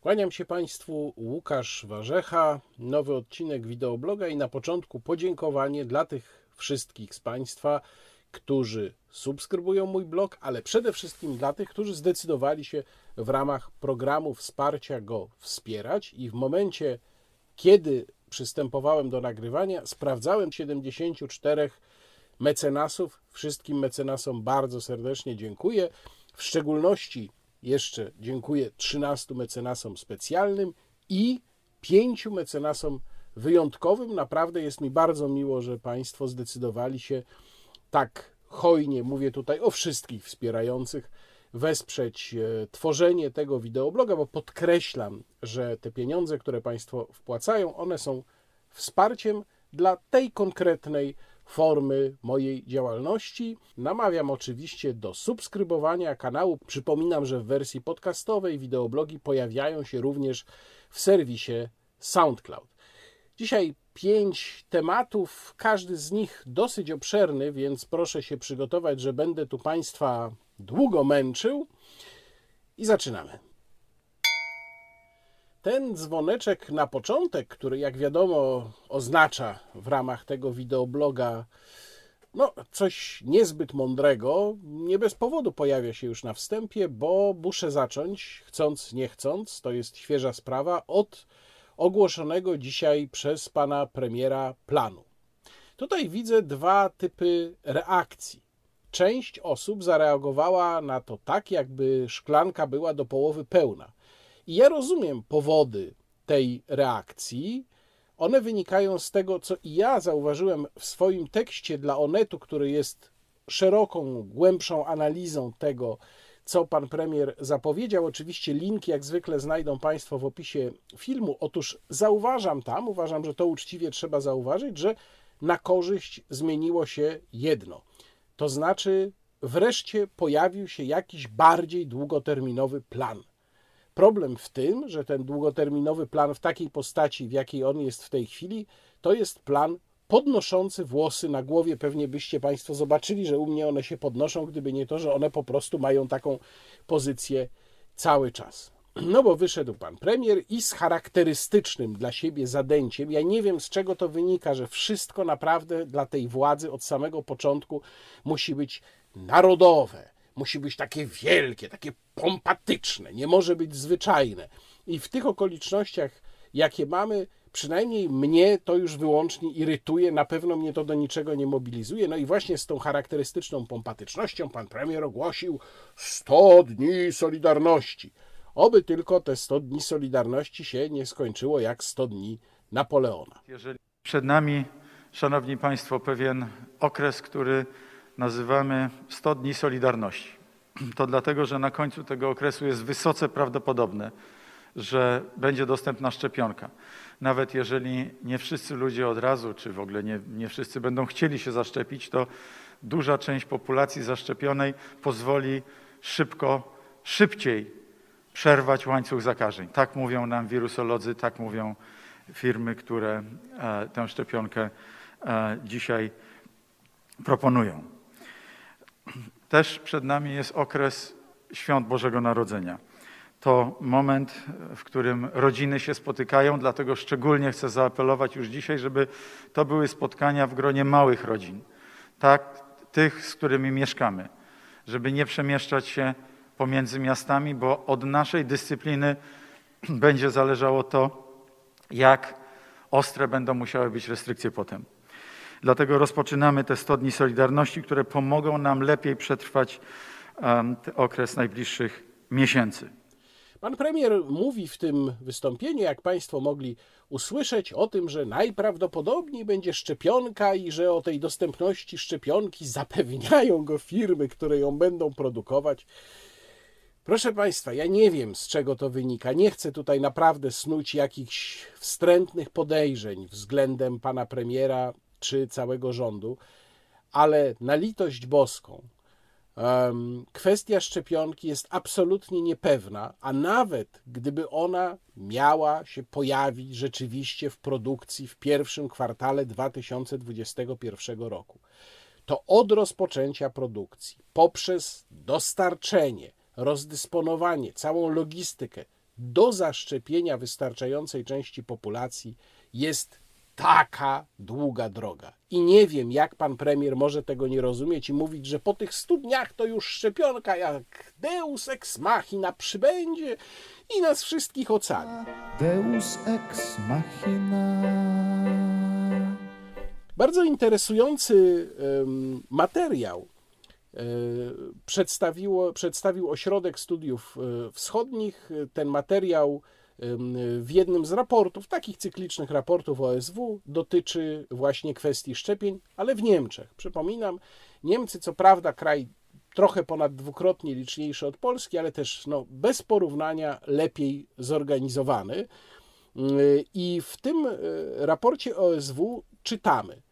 Kłaniam się Państwu, Łukasz Warzecha, nowy odcinek wideobloga i na początku podziękowanie dla tych wszystkich z Państwa, którzy subskrybują mój blog, ale przede wszystkim dla tych, którzy zdecydowali się w ramach programu wsparcia go wspierać i w momencie, kiedy przystępowałem do nagrywania, sprawdzałem 74 mecenasów. Wszystkim mecenasom bardzo serdecznie dziękuję. W szczególności jeszcze dziękuję 13 mecenasom specjalnym i 5 mecenasom wyjątkowym. Naprawdę jest mi bardzo miło, że Państwo zdecydowali się tak hojnie, mówię tutaj o wszystkich wspierających, wesprzeć e, tworzenie tego wideobloga, bo podkreślam, że te pieniądze, które Państwo wpłacają, one są wsparciem dla tej konkretnej formy mojej działalności. Namawiam oczywiście do subskrybowania kanału. Przypominam, że w wersji podcastowej wideoblogi pojawiają się również w serwisie SoundCloud. Dzisiaj pięć tematów, każdy z nich dosyć obszerny, więc proszę się przygotować, że będę tu Państwa długo męczył. I zaczynamy. Ten dzwoneczek na początek, który jak wiadomo oznacza w ramach tego wideobloga no, coś niezbyt mądrego, nie bez powodu pojawia się już na wstępie, bo muszę zacząć, chcąc, nie chcąc, to jest świeża sprawa, od ogłoszonego dzisiaj przez pana premiera planu. Tutaj widzę dwa typy reakcji. Część osób zareagowała na to tak, jakby szklanka była do połowy pełna. I ja rozumiem powody tej reakcji. One wynikają z tego, co i ja zauważyłem w swoim tekście dla Onetu, który jest szeroką, głębszą analizą tego, co pan premier zapowiedział. Oczywiście linki, jak zwykle, znajdą Państwo w opisie filmu. Otóż zauważam tam, uważam, że to uczciwie trzeba zauważyć, że na korzyść zmieniło się jedno. To znaczy, wreszcie pojawił się jakiś bardziej długoterminowy plan. Problem w tym, że ten długoterminowy plan w takiej postaci, w jakiej on jest w tej chwili, to jest plan podnoszący włosy na głowie. Pewnie byście Państwo zobaczyli, że u mnie one się podnoszą, gdyby nie to, że one po prostu mają taką pozycję cały czas. No bo wyszedł pan premier i z charakterystycznym dla siebie zadęciem, ja nie wiem z czego to wynika, że wszystko naprawdę dla tej władzy od samego początku musi być narodowe, musi być takie wielkie, takie pompatyczne, nie może być zwyczajne. I w tych okolicznościach, jakie mamy, przynajmniej mnie to już wyłącznie irytuje, na pewno mnie to do niczego nie mobilizuje. No i właśnie z tą charakterystyczną pompatycznością pan premier ogłosił 100 dni Solidarności. Oby tylko te 100 dni Solidarności się nie skończyło jak 100 dni Napoleona. Jeżeli przed nami, Szanowni Państwo, pewien okres, który nazywamy 100 dni Solidarności, to dlatego, że na końcu tego okresu jest wysoce prawdopodobne, że będzie dostępna szczepionka. Nawet jeżeli nie wszyscy ludzie od razu, czy w ogóle nie, nie wszyscy będą chcieli się zaszczepić, to duża część populacji zaszczepionej pozwoli szybko, szybciej przerwać łańcuch zakażeń. Tak mówią nam wirusolodzy, tak mówią firmy, które e, tę szczepionkę e, dzisiaj proponują. Też przed nami jest okres świąt Bożego Narodzenia. To moment, w którym rodziny się spotykają, dlatego szczególnie chcę zaapelować już dzisiaj, żeby to były spotkania w gronie małych rodzin, tak, tych, z którymi mieszkamy, żeby nie przemieszczać się pomiędzy miastami, bo od naszej dyscypliny będzie zależało to, jak ostre będą musiały być restrykcje potem. Dlatego rozpoczynamy te 100 dni Solidarności, które pomogą nam lepiej przetrwać um, okres najbliższych miesięcy. Pan premier mówi w tym wystąpieniu, jak Państwo mogli usłyszeć, o tym, że najprawdopodobniej będzie szczepionka i że o tej dostępności szczepionki zapewniają go firmy, które ją będą produkować. Proszę Państwa, ja nie wiem z czego to wynika. Nie chcę tutaj naprawdę snuć jakichś wstrętnych podejrzeń względem pana premiera czy całego rządu, ale na litość boską, kwestia szczepionki jest absolutnie niepewna, a nawet gdyby ona miała się pojawić rzeczywiście w produkcji w pierwszym kwartale 2021 roku, to od rozpoczęcia produkcji poprzez dostarczenie, rozdysponowanie, całą logistykę do zaszczepienia wystarczającej części populacji jest taka długa droga. I nie wiem, jak pan premier może tego nie rozumieć i mówić, że po tych stu dniach to już szczepionka jak Deus ex machina przybędzie i nas wszystkich ocali. Deus ex machina. Bardzo interesujący materiał e, przedstawiło, przedstawił Ośrodek Studiów e, Wschodnich. Ten materiał w jednym z raportów, takich cyklicznych raportów OSW, dotyczy właśnie kwestii szczepień, ale w Niemczech. Przypominam, Niemcy, co prawda, kraj trochę ponad dwukrotnie liczniejszy od Polski, ale też no, bez porównania lepiej zorganizowany. I w tym e, raporcie OSW czytamy,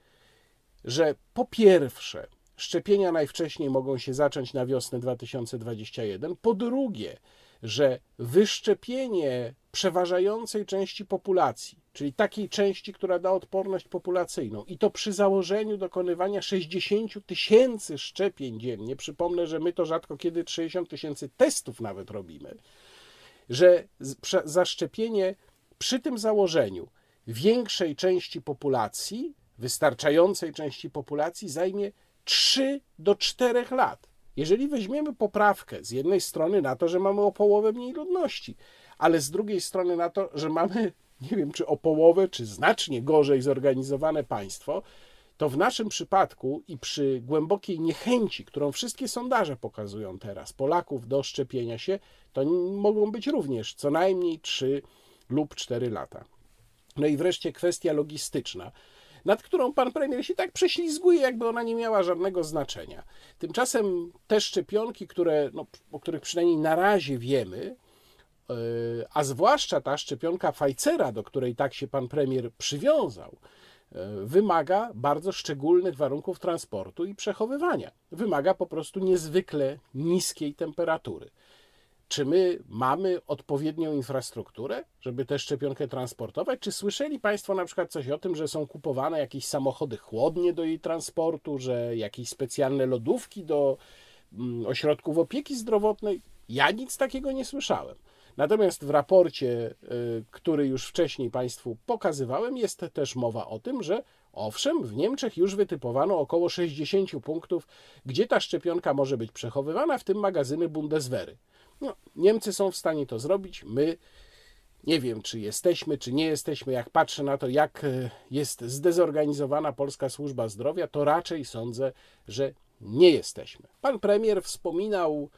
że po pierwsze, szczepienia najwcześniej mogą się zacząć na wiosnę 2021, po drugie, że wyszczepienie przeważającej części populacji, czyli takiej części, która da odporność populacyjną, i to przy założeniu dokonywania 60 tysięcy szczepień dziennie, przypomnę, że my to rzadko kiedy 60 tysięcy testów nawet robimy, że zaszczepienie przy tym założeniu większej części populacji, wystarczającej części populacji, zajmie 3 do 4 lat. Jeżeli weźmiemy poprawkę z jednej strony na to, że mamy o połowę mniej ludności, ale z drugiej strony na to, że mamy, nie wiem czy o połowę, czy znacznie gorzej zorganizowane państwo, to w naszym przypadku i przy głębokiej niechęci, którą wszystkie sondaże pokazują teraz, Polaków do szczepienia się, to mogą być również co najmniej 3 lub 4 lata. No i wreszcie kwestia logistyczna nad którą pan premier się tak prześlizguje, jakby ona nie miała żadnego znaczenia. Tymczasem te szczepionki, które, no, o których przynajmniej na razie wiemy, e, a zwłaszcza ta szczepionka Pfizera, do której tak się pan premier przywiązał, e, wymaga bardzo szczególnych warunków transportu i przechowywania. Wymaga po prostu niezwykle niskiej temperatury. Czy my mamy odpowiednią infrastrukturę, żeby tę szczepionkę transportować? Czy słyszeli Państwo na przykład coś o tym, że są kupowane jakieś samochody chłodnie do jej transportu, że jakieś specjalne lodówki do mm, ośrodków opieki zdrowotnej? Ja nic takiego nie słyszałem. Natomiast w raporcie, y, który już wcześniej Państwu pokazywałem, jest też mowa o tym, że owszem, w Niemczech już wytypowano około 60 punktów, gdzie ta szczepionka może być przechowywana, w tym magazyny Bundeswehry. No, Niemcy są w stanie to zrobić. My nie wiem, czy jesteśmy, czy nie jesteśmy. Jak patrzę na to, jak e, jest zdezorganizowana polska służba zdrowia, to raczej sądzę, że nie jesteśmy. Pan premier wspominał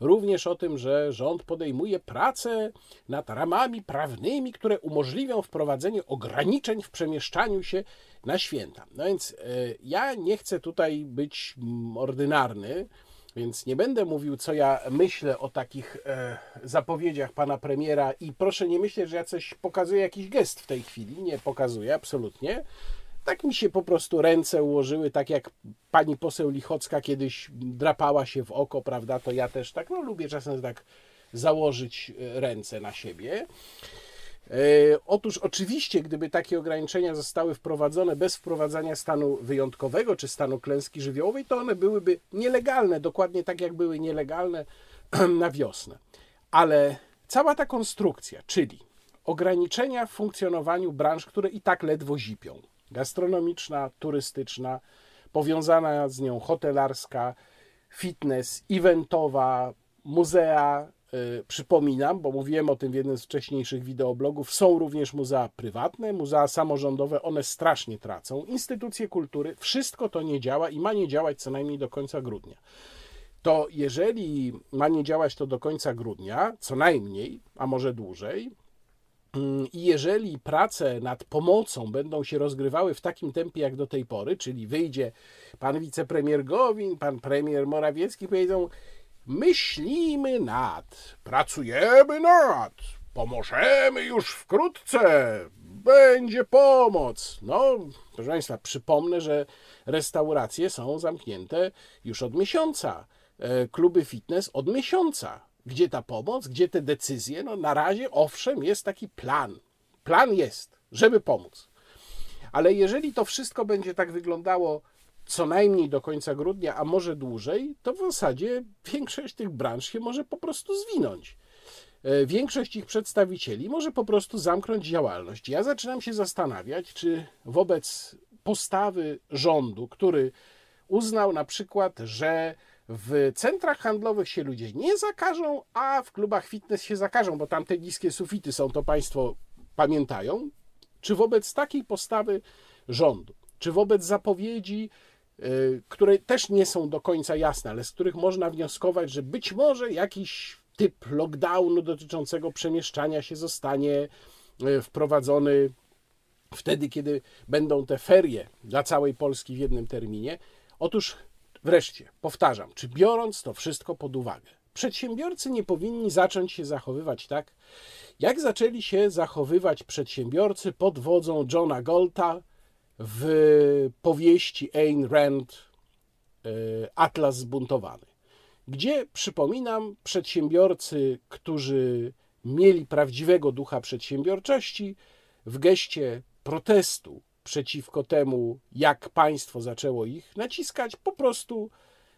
również o tym, że rząd podejmuje pracę nad ramami prawnymi, które umożliwią wprowadzenie ograniczeń w przemieszczaniu się na święta. No więc e, ja nie chcę tutaj być ordynarny więc nie będę mówił, co ja myślę o takich e, zapowiedziach pana premiera i proszę nie myśleć, że ja coś pokazuję jakiś gest w tej chwili. Nie pokazuję, absolutnie. Tak mi się po prostu ręce ułożyły, tak jak pani poseł Lichocka kiedyś drapała się w oko, prawda? To ja też tak, no lubię czasem tak założyć e, ręce na siebie. E, otóż oczywiście, gdyby takie ograniczenia zostały wprowadzone bez wprowadzania stanu wyjątkowego czy stanu klęski żywiołowej, to one byłyby nielegalne, dokładnie tak jak były nielegalne na wiosnę. Ale cała ta konstrukcja, czyli ograniczenia w funkcjonowaniu branż, które i tak ledwo zipią, gastronomiczna, turystyczna, powiązana z nią hotelarska, fitness, eventowa, muzea, przypominam, bo mówiłem o tym w jednym z wcześniejszych wideoblogów, są również muzea prywatne, muzea samorządowe, one strasznie tracą. Instytucje kultury, wszystko to nie działa i ma nie działać co najmniej do końca grudnia. To jeżeli ma nie działać to do końca grudnia, co najmniej, a może dłużej, mm, i jeżeli prace nad pomocą będą się rozgrywały w takim tempie jak do tej pory, czyli wyjdzie pan wicepremier Gowin, pan premier Morawiecki, powiedzą, Myślimy nad, pracujemy nad, pomożemy już wkrótce, będzie pomoc. No, proszę Państwa, przypomnę, że restauracje są zamknięte już od miesiąca, e, kluby fitness od miesiąca. Gdzie ta pomoc, gdzie te decyzje? No, na razie, owszem, jest taki plan. Plan jest, żeby pomóc. Ale jeżeli to wszystko będzie tak wyglądało co najmniej do końca grudnia, a może dłużej, to w zasadzie większość tych branż się może po prostu zwinąć. e, większość ich przedstawicieli może po prostu zamknąć działalność. Ja zaczynam się zastanawiać, czy wobec postawy rządu, który uznał na przykład, że w centrach handlowych się ludzie nie zakażą, a w klubach fitness się zakażą, bo tam te niskie sufity są, to Państwo pamiętają. Czy wobec takiej postawy rządu, czy wobec zapowiedzi, które też nie są do końca jasne, ale z których można wnioskować, że być może jakiś typ lockdownu dotyczącego przemieszczania się zostanie y, wprowadzony wtedy, kiedy będą te ferie dla całej Polski w jednym terminie. Otóż wreszcie, powtarzam, czy biorąc to wszystko pod uwagę, przedsiębiorcy nie powinni zacząć się zachowywać tak, jak zaczęli się zachowywać przedsiębiorcy pod wodzą Johna Golta w powieści Ayn Rand e, Atlas zbuntowany, gdzie, przypominam, przedsiębiorcy, którzy mieli prawdziwego ducha przedsiębiorczości, w geście protestu przeciwko temu, jak państwo zaczęło ich naciskać, po prostu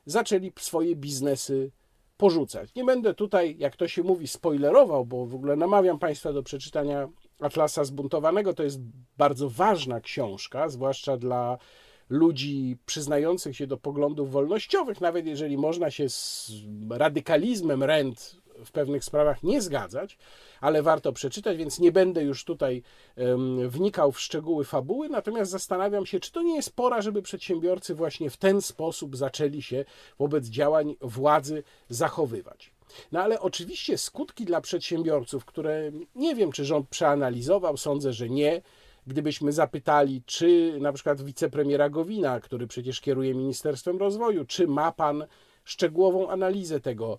zaczęli swoje biznesy porzucać. Nie będę tutaj, jak to się mówi, spoilerował, bo w ogóle namawiam Państwa do przeczytania Atlasa Zbuntowanego. To jest bardzo ważna książka, zwłaszcza dla ludzi przyznających się do poglądów wolnościowych, nawet jeżeli można się z radykalizmem rent w pewnych sprawach nie zgadzać, ale warto przeczytać, więc nie będę już tutaj wnikał w szczegóły fabuły, natomiast zastanawiam się, czy to nie jest pora, żeby przedsiębiorcy właśnie w ten sposób zaczęli się wobec działań władzy zachowywać. No ale oczywiście skutki dla przedsiębiorców, które nie wiem, czy rząd przeanalizował, sądzę, że nie. Gdybyśmy zapytali, czy na przykład wicepremiera Gowina, który przecież kieruje Ministerstwem Rozwoju, czy ma pan szczegółową analizę tego,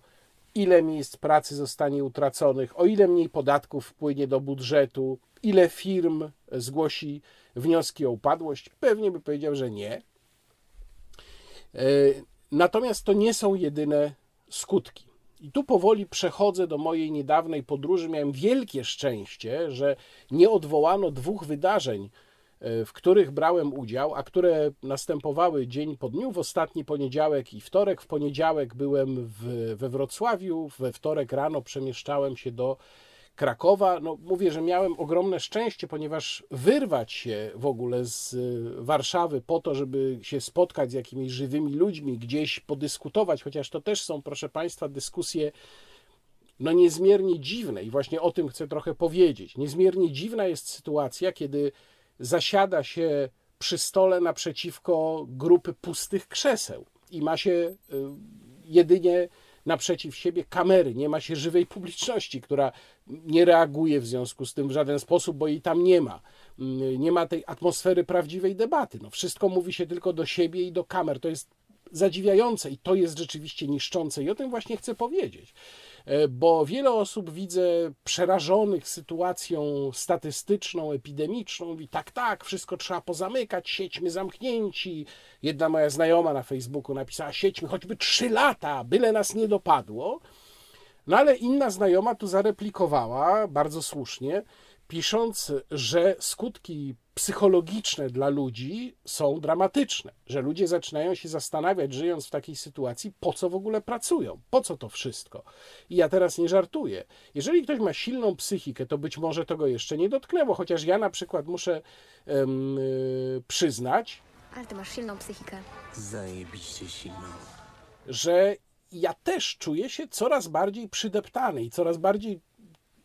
ile miejsc pracy zostanie utraconych, o ile mniej podatków wpłynie do budżetu, ile firm zgłosi wnioski o upadłość, pewnie by powiedział, że nie. E, natomiast to nie są jedyne skutki. I tu powoli przechodzę do mojej niedawnej podróży. Miałem wielkie szczęście, że nie odwołano dwóch wydarzeń, E, w których brałem udział, a które następowały dzień po dniu, w ostatni poniedziałek i wtorek. W poniedziałek byłem w, we Wrocławiu, we wtorek rano przemieszczałem się do Krakowa. No, mówię, że miałem ogromne szczęście, ponieważ wyrwać się w ogóle z e, Warszawy po to, żeby się spotkać z jakimiś żywymi ludźmi, gdzieś podyskutować, chociaż to też są, proszę Państwa, dyskusje no niezmiernie dziwne i właśnie o tym chcę trochę powiedzieć. Niezmiernie dziwna jest sytuacja, kiedy zasiada się przy stole naprzeciwko grupy pustych krzeseł i ma się y, jedynie naprzeciw siebie kamery, nie ma się żywej publiczności, która nie reaguje w związku z tym w żaden sposób, bo jej tam nie ma. Y, nie ma tej atmosfery prawdziwej debaty. No, wszystko mówi się tylko do siebie i do kamer. To jest zadziwiające i to jest rzeczywiście niszczące i o tym właśnie chcę powiedzieć. E, bo wiele osób widzę przerażonych sytuacją statystyczną, epidemiczną, mówi tak, tak, wszystko trzeba pozamykać, siedźmy zamknięci. Jedna moja znajoma na Facebooku napisała, siedźmy choćby trzy lata, byle nas nie dopadło. No ale inna znajoma tu zareplikowała bardzo słusznie, pisząc, że skutki psychologiczne dla ludzi są dramatyczne, że ludzie zaczynają się zastanawiać, żyjąc w takiej sytuacji, po co w ogóle pracują, po co to wszystko. I ja teraz nie żartuję. Jeżeli ktoś ma silną psychikę, to być może to go jeszcze nie dotknęło, chociaż ja na przykład muszę um, yy, przyznać. Ale ty masz silną psychikę. Zajebiście silną. Że ja też czuję się coraz bardziej przydeptany i coraz bardziej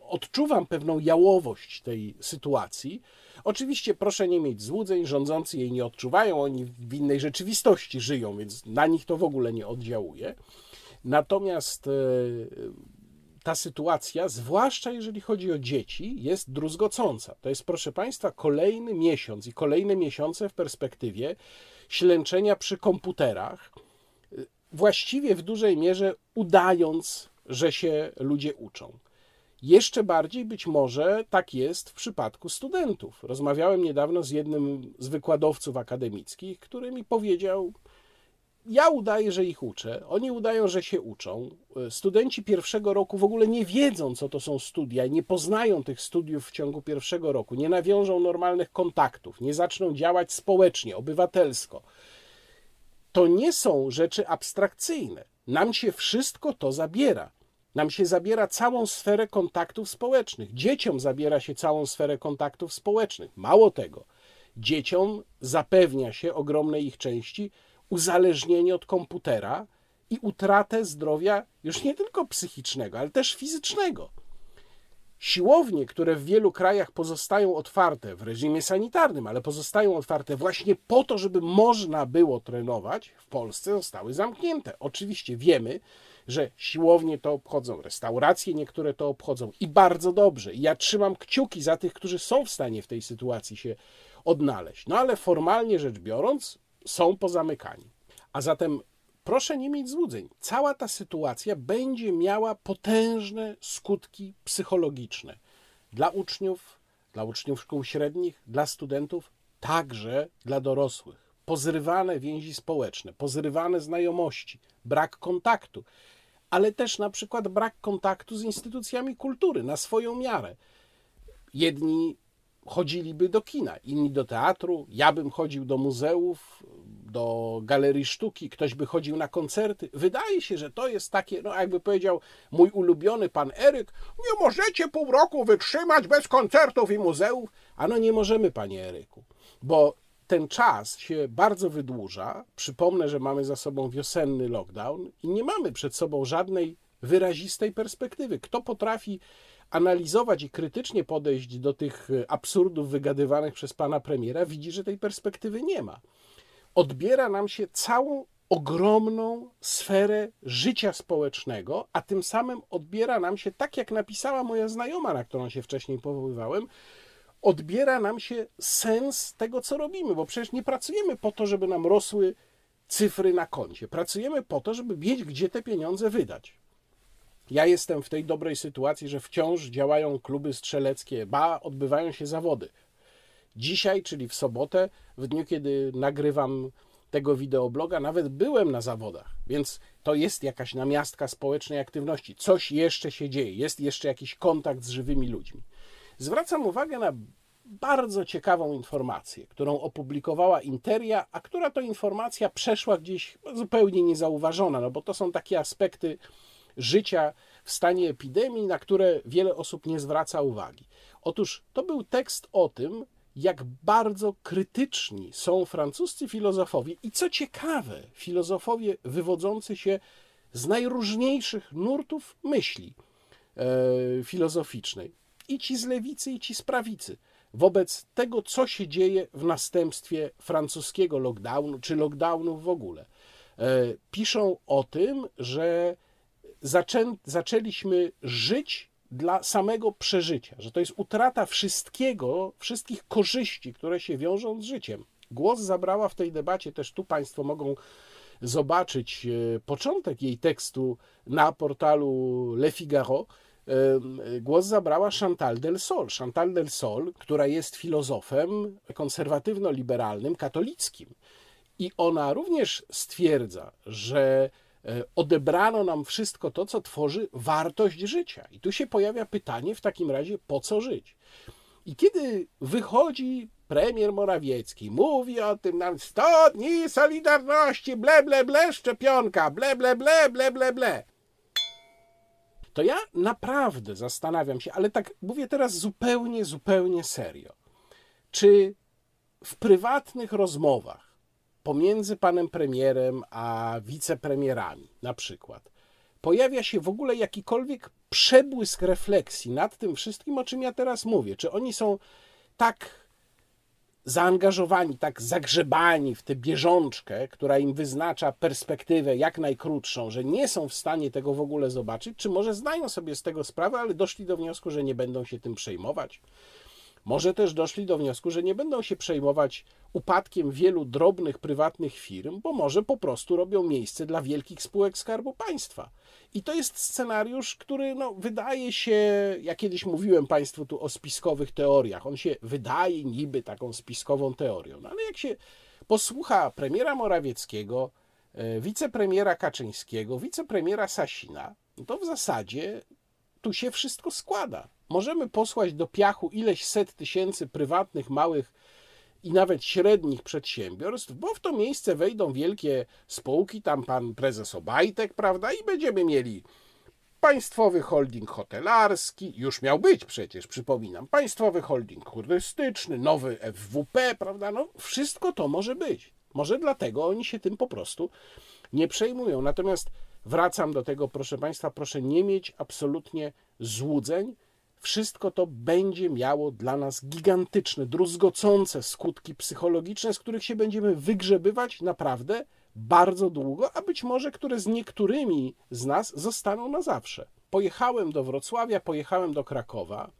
odczuwam pewną jałowość tej sytuacji. Oczywiście proszę nie mieć złudzeń, rządzący jej nie odczuwają, oni w innej rzeczywistości żyją, więc na nich to w ogóle nie oddziałuje. Natomiast e, ta sytuacja, zwłaszcza jeżeli chodzi o dzieci, jest druzgocąca. To jest, proszę Państwa, kolejny miesiąc i kolejne miesiące w perspektywie ślęczenia przy komputerach, właściwie w dużej mierze udając, że się ludzie uczą. Jeszcze bardziej być może tak jest w przypadku studentów. Rozmawiałem niedawno z jednym z wykładowców akademickich, który mi powiedział: Ja udaję, że ich uczę, oni udają, że się uczą. Studenci pierwszego roku w ogóle nie wiedzą, co to są studia, nie poznają tych studiów w ciągu pierwszego roku, nie nawiążą normalnych kontaktów, nie zaczną działać społecznie, obywatelsko. To nie są rzeczy abstrakcyjne. Nam się wszystko to zabiera. Nam się zabiera całą sferę kontaktów społecznych. Dzieciom zabiera się całą sferę kontaktów społecznych. Mało tego, dzieciom zapewnia się ogromnej ich części uzależnienie od komputera i utratę zdrowia już nie tylko psychicznego, ale też fizycznego. Siłownie, które w wielu krajach pozostają otwarte w reżimie sanitarnym, ale pozostają otwarte właśnie po to, żeby można było trenować, w Polsce zostały zamknięte. Oczywiście wiemy, że siłownie to obchodzą, restauracje niektóre to obchodzą i bardzo dobrze. Ja trzymam kciuki za tych, którzy są w stanie w tej sytuacji się odnaleźć. No ale formalnie rzecz biorąc, są pozamykani. A zatem proszę nie mieć złudzeń. Cała ta sytuacja będzie miała potężne skutki psychologiczne dla uczniów, dla uczniów szkół średnich, dla studentów, także dla dorosłych. Pozrywane więzi społeczne, pozrywane znajomości, brak kontaktu, ale też na przykład brak kontaktu z instytucjami kultury na swoją miarę. Jedni chodziliby do kina, inni do teatru, ja bym chodził do muzeów, do galerii sztuki, ktoś by chodził na koncerty. Wydaje się, że to jest takie, no jakby powiedział mój ulubiony pan Eryk, nie możecie pół roku wytrzymać bez koncertów i muzeów. A no nie możemy, panie Eryku, bo ten czas się bardzo wydłuża. Przypomnę, że mamy za sobą wiosenny lockdown i nie mamy przed sobą żadnej wyrazistej perspektywy. Kto potrafi analizować i krytycznie podejść do tych absurdów wygadywanych przez pana premiera, widzi, że tej perspektywy nie ma. Odbiera nam się całą ogromną sferę życia społecznego, a tym samym odbiera nam się, tak jak napisała moja znajoma, na którą się wcześniej powoływałem, odbiera nam się sens tego, co robimy, bo przecież nie pracujemy po to, żeby nam rosły cyfry na koncie. Pracujemy po to, żeby mieć gdzie te pieniądze wydać. Ja jestem w tej dobrej sytuacji, że wciąż działają kluby strzeleckie, ba, odbywają się zawody. Dzisiaj, czyli w sobotę, w dniu, kiedy nagrywam tego wideobloga, nawet byłem na zawodach, więc to jest jakaś namiastka społecznej aktywności. Coś jeszcze się dzieje, jest jeszcze jakiś kontakt z żywymi ludźmi. Zwracam uwagę na bardzo ciekawą informację, którą opublikowała Interia, a która to informacja przeszła gdzieś zupełnie niezauważona, no bo to są takie aspekty życia w stanie epidemii, na które wiele osób nie zwraca uwagi. Otóż to był tekst o tym, jak bardzo krytyczni są francuscy filozofowie i co ciekawe, filozofowie wywodzący się z najróżniejszych nurtów myśli e, filozoficznej. I ci z lewicy, i ci z prawicy. Wobec tego, co się dzieje w następstwie francuskiego lockdownu, czy lockdownu w ogóle. E, piszą o tym, że zaczę, zaczęliśmy żyć dla samego przeżycia, że to jest utrata wszystkiego, wszystkich korzyści, które się wiążą z życiem. Głos zabrała w tej debacie, też tu Państwo mogą zobaczyć e, początek jej tekstu na portalu Le Figaro. E, głos zabrała Chantal del Sol. Chantal del Sol, która jest filozofem konserwatywno-liberalnym, katolickim. I ona również stwierdza, że odebrano nam wszystko to, co tworzy wartość życia. I tu się pojawia pytanie w takim razie, po co żyć? I kiedy wychodzi premier Morawiecki, mówi o tym nam 100 dni Solidarności, ble, ble, ble, szczepionka, ble, ble, ble, ble, ble, ble. To ja naprawdę zastanawiam się, ale tak mówię teraz zupełnie, zupełnie serio. Czy w prywatnych rozmowach pomiędzy panem premierem a wicepremierami, na przykład, pojawia się w ogóle jakikolwiek przebłysk refleksji nad tym wszystkim, o czym ja teraz mówię. Czy oni są tak zaangażowani, tak zagrzebani w tę bieżączkę, która im wyznacza perspektywę jak najkrótszą, że nie są w stanie tego w ogóle zobaczyć, czy może zdają sobie z tego sprawę, ale doszli do wniosku, że nie będą się tym przejmować. Może też doszli do wniosku, że nie będą się przejmować upadkiem wielu drobnych prywatnych firm, bo może po prostu robią miejsce dla wielkich spółek Skarbu Państwa. I to jest scenariusz, który no, wydaje się, ja kiedyś mówiłem Państwu tu o spiskowych teoriach, on się wydaje niby taką spiskową teorią, no ale jak się posłucha premiera Morawieckiego, e, wicepremiera Kaczyńskiego, wicepremiera Sasina, to w zasadzie tu się wszystko składa. Możemy posłać do piachu ileś set tysięcy prywatnych, małych i nawet średnich przedsiębiorstw, bo w to miejsce wejdą wielkie spółki, tam pan prezes Obajtek, prawda, i będziemy mieli Państwowy holding hotelarski, już miał być przecież, przypominam, państwowy holding turystyczny, nowy FWP, prawda? No, wszystko to może być. Może dlatego oni się tym po prostu nie przejmują. Natomiast wracam do tego, proszę Państwa, proszę nie mieć absolutnie złudzeń. Wszystko to będzie miało dla nas gigantyczne, druzgocące skutki psychologiczne, z których się będziemy wygrzebywać naprawdę bardzo długo, a być może które z niektórymi z nas zostaną na zawsze. Pojechałem do Wrocławia, pojechałem do Krakowa.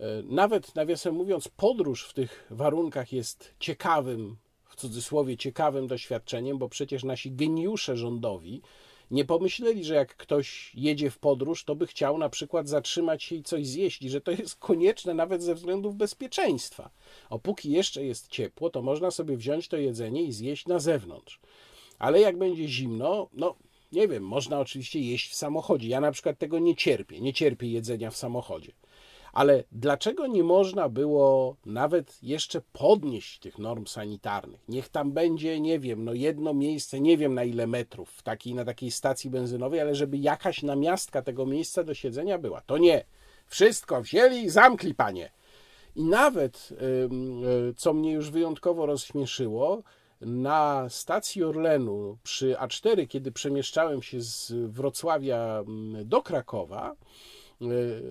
E, nawet, nawiasem mówiąc, podróż w tych warunkach jest ciekawym, w cudzysłowie ciekawym doświadczeniem, bo przecież nasi geniusze rządowi nie pomyśleli, że jak ktoś jedzie w podróż, to by chciał na przykład zatrzymać się i coś zjeść, i że to jest konieczne nawet ze względów bezpieczeństwa. O póki jeszcze jest ciepło, to można sobie wziąć to jedzenie i zjeść na zewnątrz. Ale jak będzie zimno, no nie wiem, można oczywiście jeść w samochodzie. Ja na przykład tego nie cierpię, nie cierpię jedzenia w samochodzie. Ale dlaczego nie można było nawet jeszcze podnieść tych norm sanitarnych? Niech tam będzie, nie wiem, no jedno miejsce, nie wiem na ile metrów w takiej, na takiej stacji benzynowej, ale żeby jakaś namiastka tego miejsca do siedzenia była. To nie. Wszystko wzięli i zamkli, panie. I nawet, y, co mnie już wyjątkowo rozśmieszyło, na stacji Orlenu przy A4, kiedy przemieszczałem się z Wrocławia do Krakowa,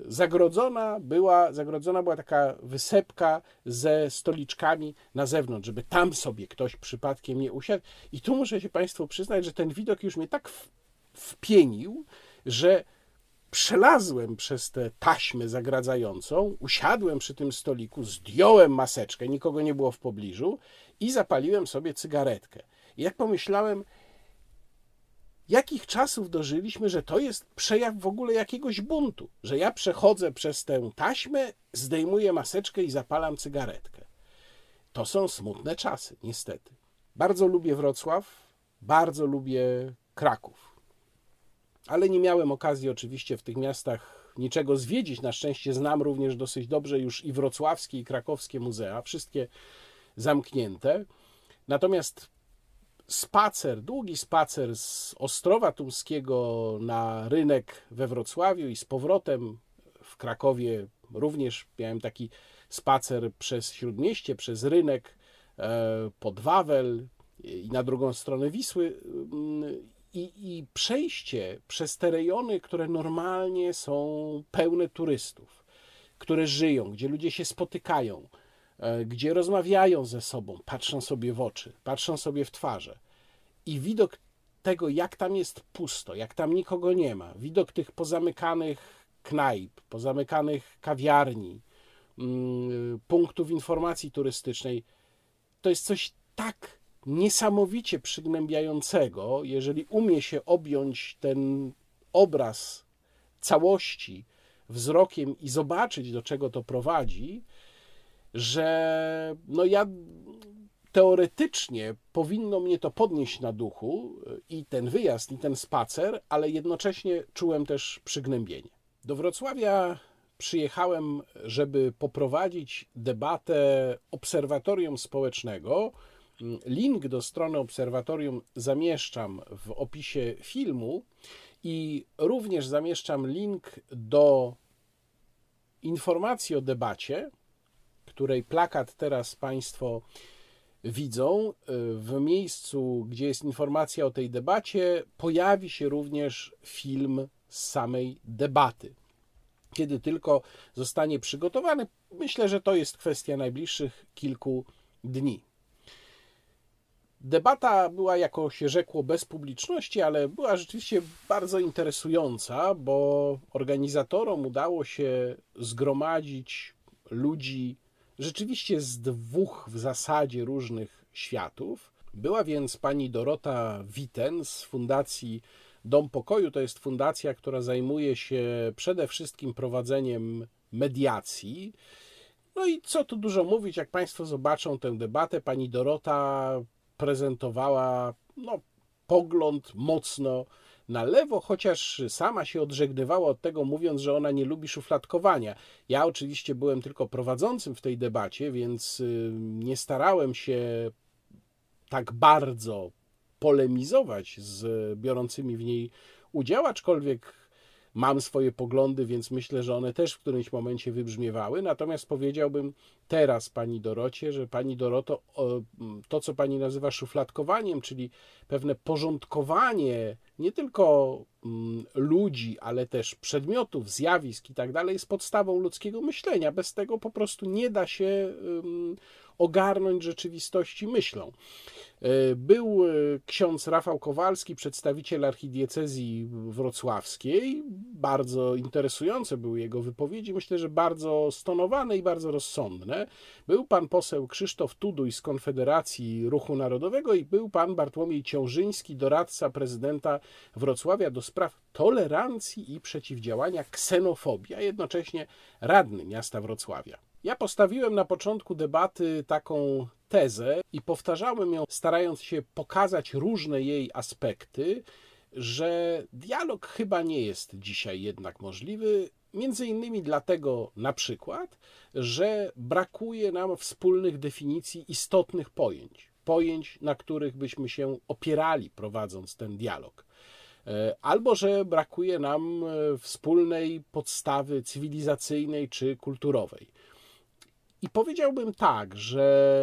zagrodzona była, zagrodzona była taka wysepka ze stoliczkami na zewnątrz, żeby tam sobie ktoś przypadkiem nie usiadł. I tu muszę się Państwu przyznać, że ten widok już mnie tak wpienił, że przelazłem przez tę taśmę zagradzającą, usiadłem przy tym stoliku, zdjąłem maseczkę, nikogo nie było w pobliżu i zapaliłem sobie cygaretkę. I jak pomyślałem, jakich czasów dożyliśmy, że to jest przejaw w ogóle jakiegoś buntu, że ja przechodzę przez tę taśmę, zdejmuję maseczkę i zapalam cygaretkę. To są smutne czasy, niestety. Bardzo lubię Wrocław, bardzo lubię Kraków. Ale nie miałem okazji oczywiście w tych miastach niczego zwiedzić. Na szczęście znam również dosyć dobrze już i wrocławskie, i krakowskie muzea. Wszystkie zamknięte. Natomiast spacer, długi spacer z Ostrowa Tumskiego na rynek we Wrocławiu i z powrotem w Krakowie również miałem taki spacer przez Śródmieście, przez rynek e, pod Wawel i na drugą stronę Wisły. Mm, i, i przejście przez te rejony, które normalnie są pełne turystów, które żyją, gdzie ludzie się spotykają, gdzie rozmawiają ze sobą, patrzą sobie w oczy, patrzą sobie w twarze. I widok tego, jak tam jest pusto, jak tam nikogo nie ma, widok tych pozamykanych knajp, pozamykanych kawiarni, mm, punktów informacji turystycznej, to jest coś tak niesamowicie przygnębiającego, jeżeli umie się objąć ten obraz całości wzrokiem i zobaczyć, do czego to prowadzi, że no ja teoretycznie powinno mnie to podnieść na duchu i ten wyjazd, i ten spacer, ale jednocześnie czułem też przygnębienie. Do Wrocławia przyjechałem, żeby poprowadzić debatę obserwatorium społecznego. Link do strony obserwatorium zamieszczam w opisie filmu i również zamieszczam link do informacji o debacie, której plakat teraz Państwo widzą, w miejscu, gdzie jest informacja o tej debacie, pojawi się również film z samej debaty. Kiedy tylko zostanie przygotowany, myślę, że to jest kwestia najbliższych kilku dni. Debata była, jako się rzekło, bez publiczności, ale była rzeczywiście bardzo interesująca, bo organizatorom udało się zgromadzić ludzi rzeczywiście z dwóch w zasadzie różnych światów. Była więc pani Dorota Witen z Fundacji Dom Pokoju. To jest fundacja, która zajmuje się przede wszystkim prowadzeniem mediacji. No i co tu dużo mówić, jak Państwo zobaczą tę debatę, pani Dorota prezentowała no, pogląd mocno na lewo, chociaż sama się odżegnywała od tego, mówiąc, że ona nie lubi szufladkowania. Ja oczywiście byłem tylko prowadzącym w tej debacie, więc y, nie starałem się tak bardzo polemizować z biorącymi w niej udział, aczkolwiek mam swoje poglądy, więc myślę, że one też w którymś momencie wybrzmiewały. Natomiast powiedziałbym teraz pani Dorocie, że pani Doroto, to co pani nazywa szufladkowaniem, czyli pewne porządkowanie nie tylko mm, ludzi, ale też przedmiotów, zjawisk i tak dalej, jest podstawą ludzkiego myślenia. Bez tego po prostu nie da się ogarnąć rzeczywistości myślą. E, był e, ksiądz Rafał Kowalski, przedstawiciel archidiecezji wrocławskiej. Bardzo interesujące były jego wypowiedzi, myślę, że bardzo stonowane i bardzo rozsądne. Był pan poseł Krzysztof Tuduj z Konfederacji Ruchu Narodowego i był pan Bartłomiej Ciążyński, doradca prezydenta Wrocławia do spraw tolerancji i przeciwdziałania ksenofobii, a jednocześnie radny miasta Wrocławia. Ja postawiłem na początku debaty taką tezę i powtarzałem ją, starając się pokazać różne jej aspekty, że dialog chyba nie jest dzisiaj jednak możliwy. Między innymi dlatego na przykład, że brakuje nam wspólnych definicji istotnych pojęć, pojęć, na których byśmy się opierali prowadząc ten dialog. E, albo że brakuje nam e, wspólnej podstawy cywilizacyjnej czy kulturowej. I powiedziałbym tak, że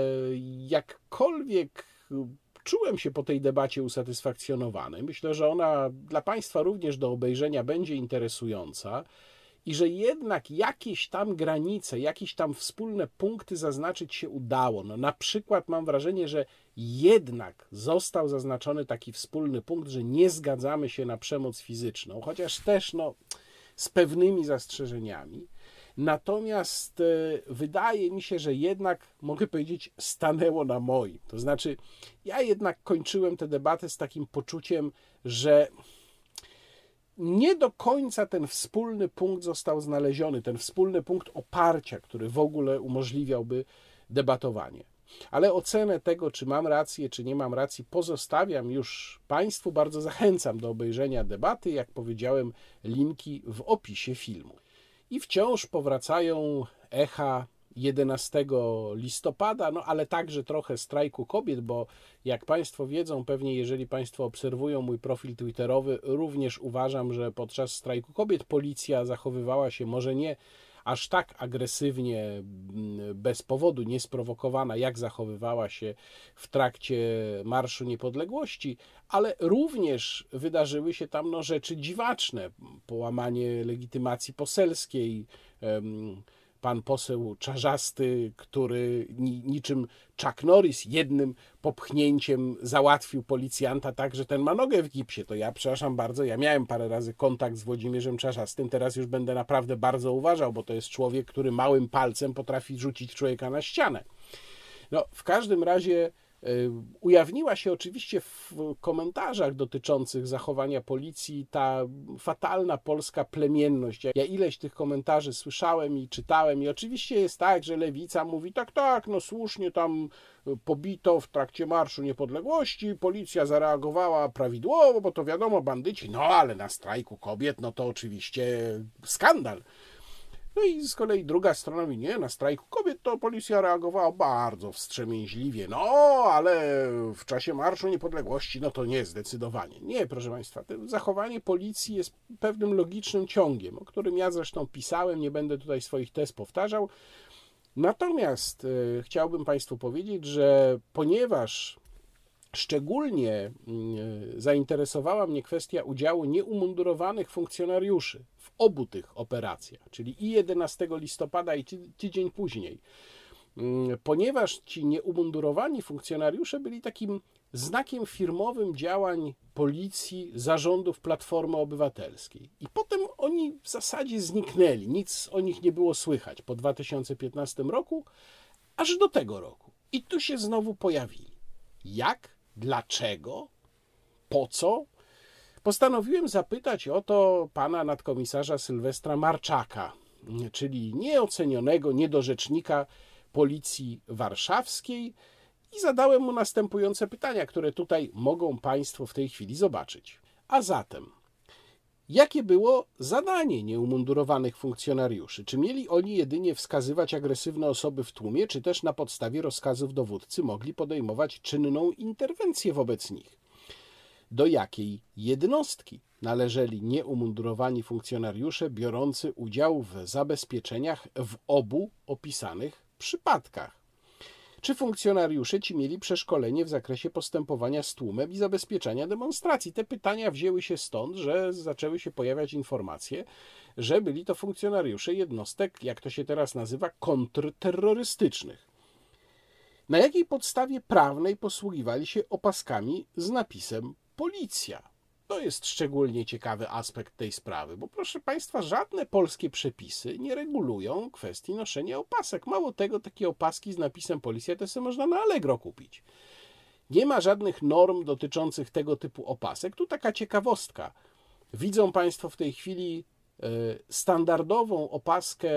jakkolwiek czułem się po tej debacie usatysfakcjonowany, myślę, że ona dla Państwa również do obejrzenia będzie interesująca i że jednak jakieś tam granice, jakieś tam wspólne punkty zaznaczyć się udało. No, na przykład mam wrażenie, że jednak został zaznaczony taki wspólny punkt, że nie zgadzamy się na przemoc fizyczną, chociaż też no, z pewnymi zastrzeżeniami. Natomiast e, wydaje mi się, że jednak, mogę powiedzieć, stanęło na moim. To znaczy, ja jednak kończyłem tę debatę z takim poczuciem, że nie do końca ten wspólny punkt został znaleziony, ten wspólny punkt oparcia, który w ogóle umożliwiałby debatowanie. Ale ocenę tego, czy mam rację, czy nie mam racji, pozostawiam już Państwu. Bardzo zachęcam do obejrzenia debaty. Jak powiedziałem, linki w opisie filmu. I wciąż powracają echa 11 listopada, no ale także trochę strajku kobiet, bo jak Państwo wiedzą, pewnie jeżeli Państwo obserwują mój profil Twitterowy, również uważam, że podczas strajku kobiet policja zachowywała się może nie aż tak agresywnie, mm, bez powodu, niesprowokowana, jak zachowywała się w trakcie Marszu Niepodległości, ale również wydarzyły się tam no, rzeczy dziwaczne, połamanie legitymacji poselskiej, pan poseł Czarzasty, który niczym Chuck Norris jednym popchnięciem załatwił policjanta tak, że ten ma nogę w gipsie. To ja, przepraszam bardzo, ja miałem parę razy kontakt z Włodzimierzem Czarzastym, teraz już będę naprawdę bardzo uważał, bo to jest człowiek, który małym palcem potrafi rzucić człowieka na ścianę. No, w każdym razie ujawniła się oczywiście w komentarzach dotyczących zachowania policji ta fatalna polska plemienność. Ja ileś tych komentarzy słyszałem i czytałem, i oczywiście jest tak, że lewica mówi: tak, tak, no słusznie tam pobito w trakcie Marszu Niepodległości, policja zareagowała prawidłowo, bo to wiadomo, bandyci, no ale na strajku kobiet, no to oczywiście skandal. No i z kolei druga strona mówi, nie, na strajku kobiet to policja reagowała bardzo wstrzemięźliwie. No, ale w czasie Marszu Niepodległości, no to nie, zdecydowanie. Nie, proszę Państwa, zachowanie policji jest pewnym logicznym ciągiem, o którym ja zresztą pisałem, nie będę tutaj swoich tez powtarzał. Natomiast y, chciałbym Państwu powiedzieć, że ponieważ Szczególnie y, zainteresowała mnie kwestia udziału nieumundurowanych funkcjonariuszy obu tych operacjach, czyli i 11 listopada, i tydzień później, mm, ponieważ ci nieumundurowani funkcjonariusze byli takim znakiem firmowym działań policji, zarządów Platformy Obywatelskiej. I potem oni w zasadzie zniknęli, nic o nich nie było słychać po 2015 roku, aż do tego roku. I tu się znowu pojawili. Jak? Dlaczego? Po co? Postanowiłem zapytać o to pana nadkomisarza Sylwestra Marczaka, czyli nieocenionego niedorzecznika Policji Warszawskiej i zadałem mu następujące pytania, które tutaj mogą Państwo w tej chwili zobaczyć. A zatem, jakie było zadanie nieumundurowanych funkcjonariuszy? Czy mieli oni jedynie wskazywać agresywne osoby w tłumie, czy też na podstawie rozkazów dowódcy mogli podejmować czynną interwencję wobec nich? do jakiej jednostki należeli nieumundurowani funkcjonariusze biorący udział w zabezpieczeniach w obu opisanych przypadkach. Czy funkcjonariusze ci mieli przeszkolenie w zakresie postępowania z tłumem i zabezpieczania demonstracji? Te pytania wzięły się stąd, że zaczęły się pojawiać informacje, że byli to funkcjonariusze jednostek, jak to się teraz nazywa, kontrterrorystycznych. Na jakiej podstawie prawnej posługiwali się opaskami z napisem policja? To jest szczególnie ciekawy aspekt tej sprawy, bo proszę Państwa, żadne polskie przepisy nie regulują kwestii noszenia opasek. Mało tego, takie opaski z napisem policja to sobie można na Allegro kupić. Nie ma żadnych norm dotyczących tego typu opasek. Tu taka ciekawostka. Widzą Państwo w tej chwili e, standardową opaskę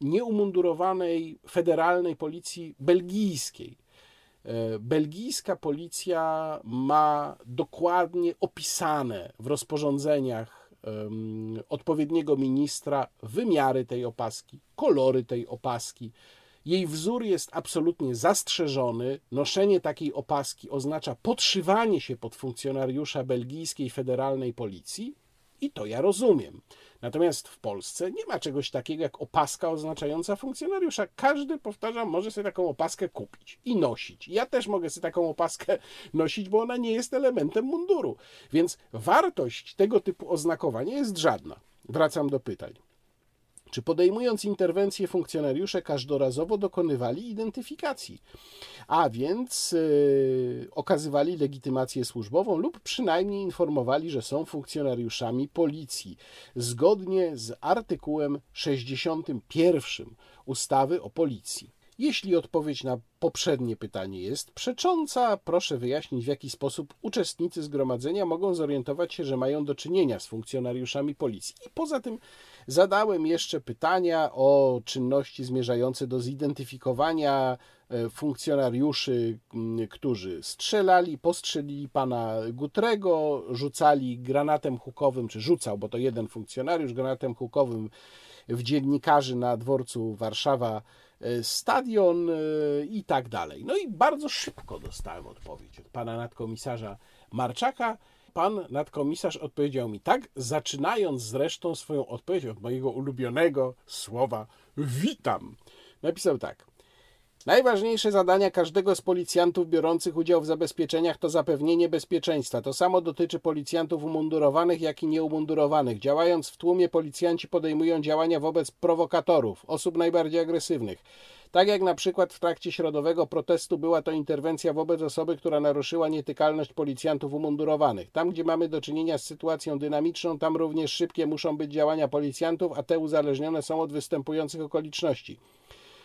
nieumundurowanej federalnej policji belgijskiej. E, belgijska policja ma dokładnie opisane w rozporządzeniach odpowiedniego ministra wymiary tej opaski, kolory tej opaski. Jej wzór jest absolutnie zastrzeżony. Noszenie takiej opaski oznacza podszywanie się pod funkcjonariusza belgijskiej federalnej policji i to ja rozumiem. Natomiast w Polsce nie ma czegoś takiego jak opaska oznaczająca funkcjonariusza. Każdy, powtarzam, może sobie taką opaskę kupić i nosić. Ja też mogę sobie taką opaskę nosić, bo ona nie jest elementem munduru. Więc wartość tego typu oznakowania jest żadna. Wracam do pytań. Czy podejmując interwencję funkcjonariusze każdorazowo dokonywali identyfikacji, a więc yy, okazywali legitymację służbową lub przynajmniej informowali, że są funkcjonariuszami policji, zgodnie z artykułem 61 ustawy o policji. Jeśli odpowiedź na poprzednie pytanie jest przecząca, proszę wyjaśnić, w jaki sposób uczestnicy zgromadzenia mogą zorientować się, że mają do czynienia z funkcjonariuszami policji. I poza tym zadałem jeszcze pytania o czynności zmierzające do zidentyfikowania e, funkcjonariuszy, którzy strzelali, postrzelili pana Gutrego, rzucali granatem hukowym, czy rzucał, bo to jeden funkcjonariusz, granatem hukowym w dziennikarzy na dworcu Warszawa E, stadion e, i tak dalej. No i bardzo szybko dostałem odpowiedź od pana nadkomisarza Marczaka. Pan nadkomisarz odpowiedział mi tak, zaczynając zresztą swoją odpowiedź od mojego ulubionego słowa witam. Napisał tak. Najważniejsze zadania każdego z policjantów biorących udział w zabezpieczeniach to zapewnienie bezpieczeństwa. To samo dotyczy policjantów umundurowanych, jak i nieumundurowanych. Działając w tłumie, policjanci podejmują działania wobec prowokatorów, osób najbardziej agresywnych. Tak jak na przykład w trakcie środowego protestu była to interwencja wobec osoby, która naruszyła nietykalność policjantów umundurowanych. Tam, gdzie mamy do czynienia z sytuacją dynamiczną, tam również szybkie muszą być działania policjantów, a te uzależnione są od występujących okoliczności.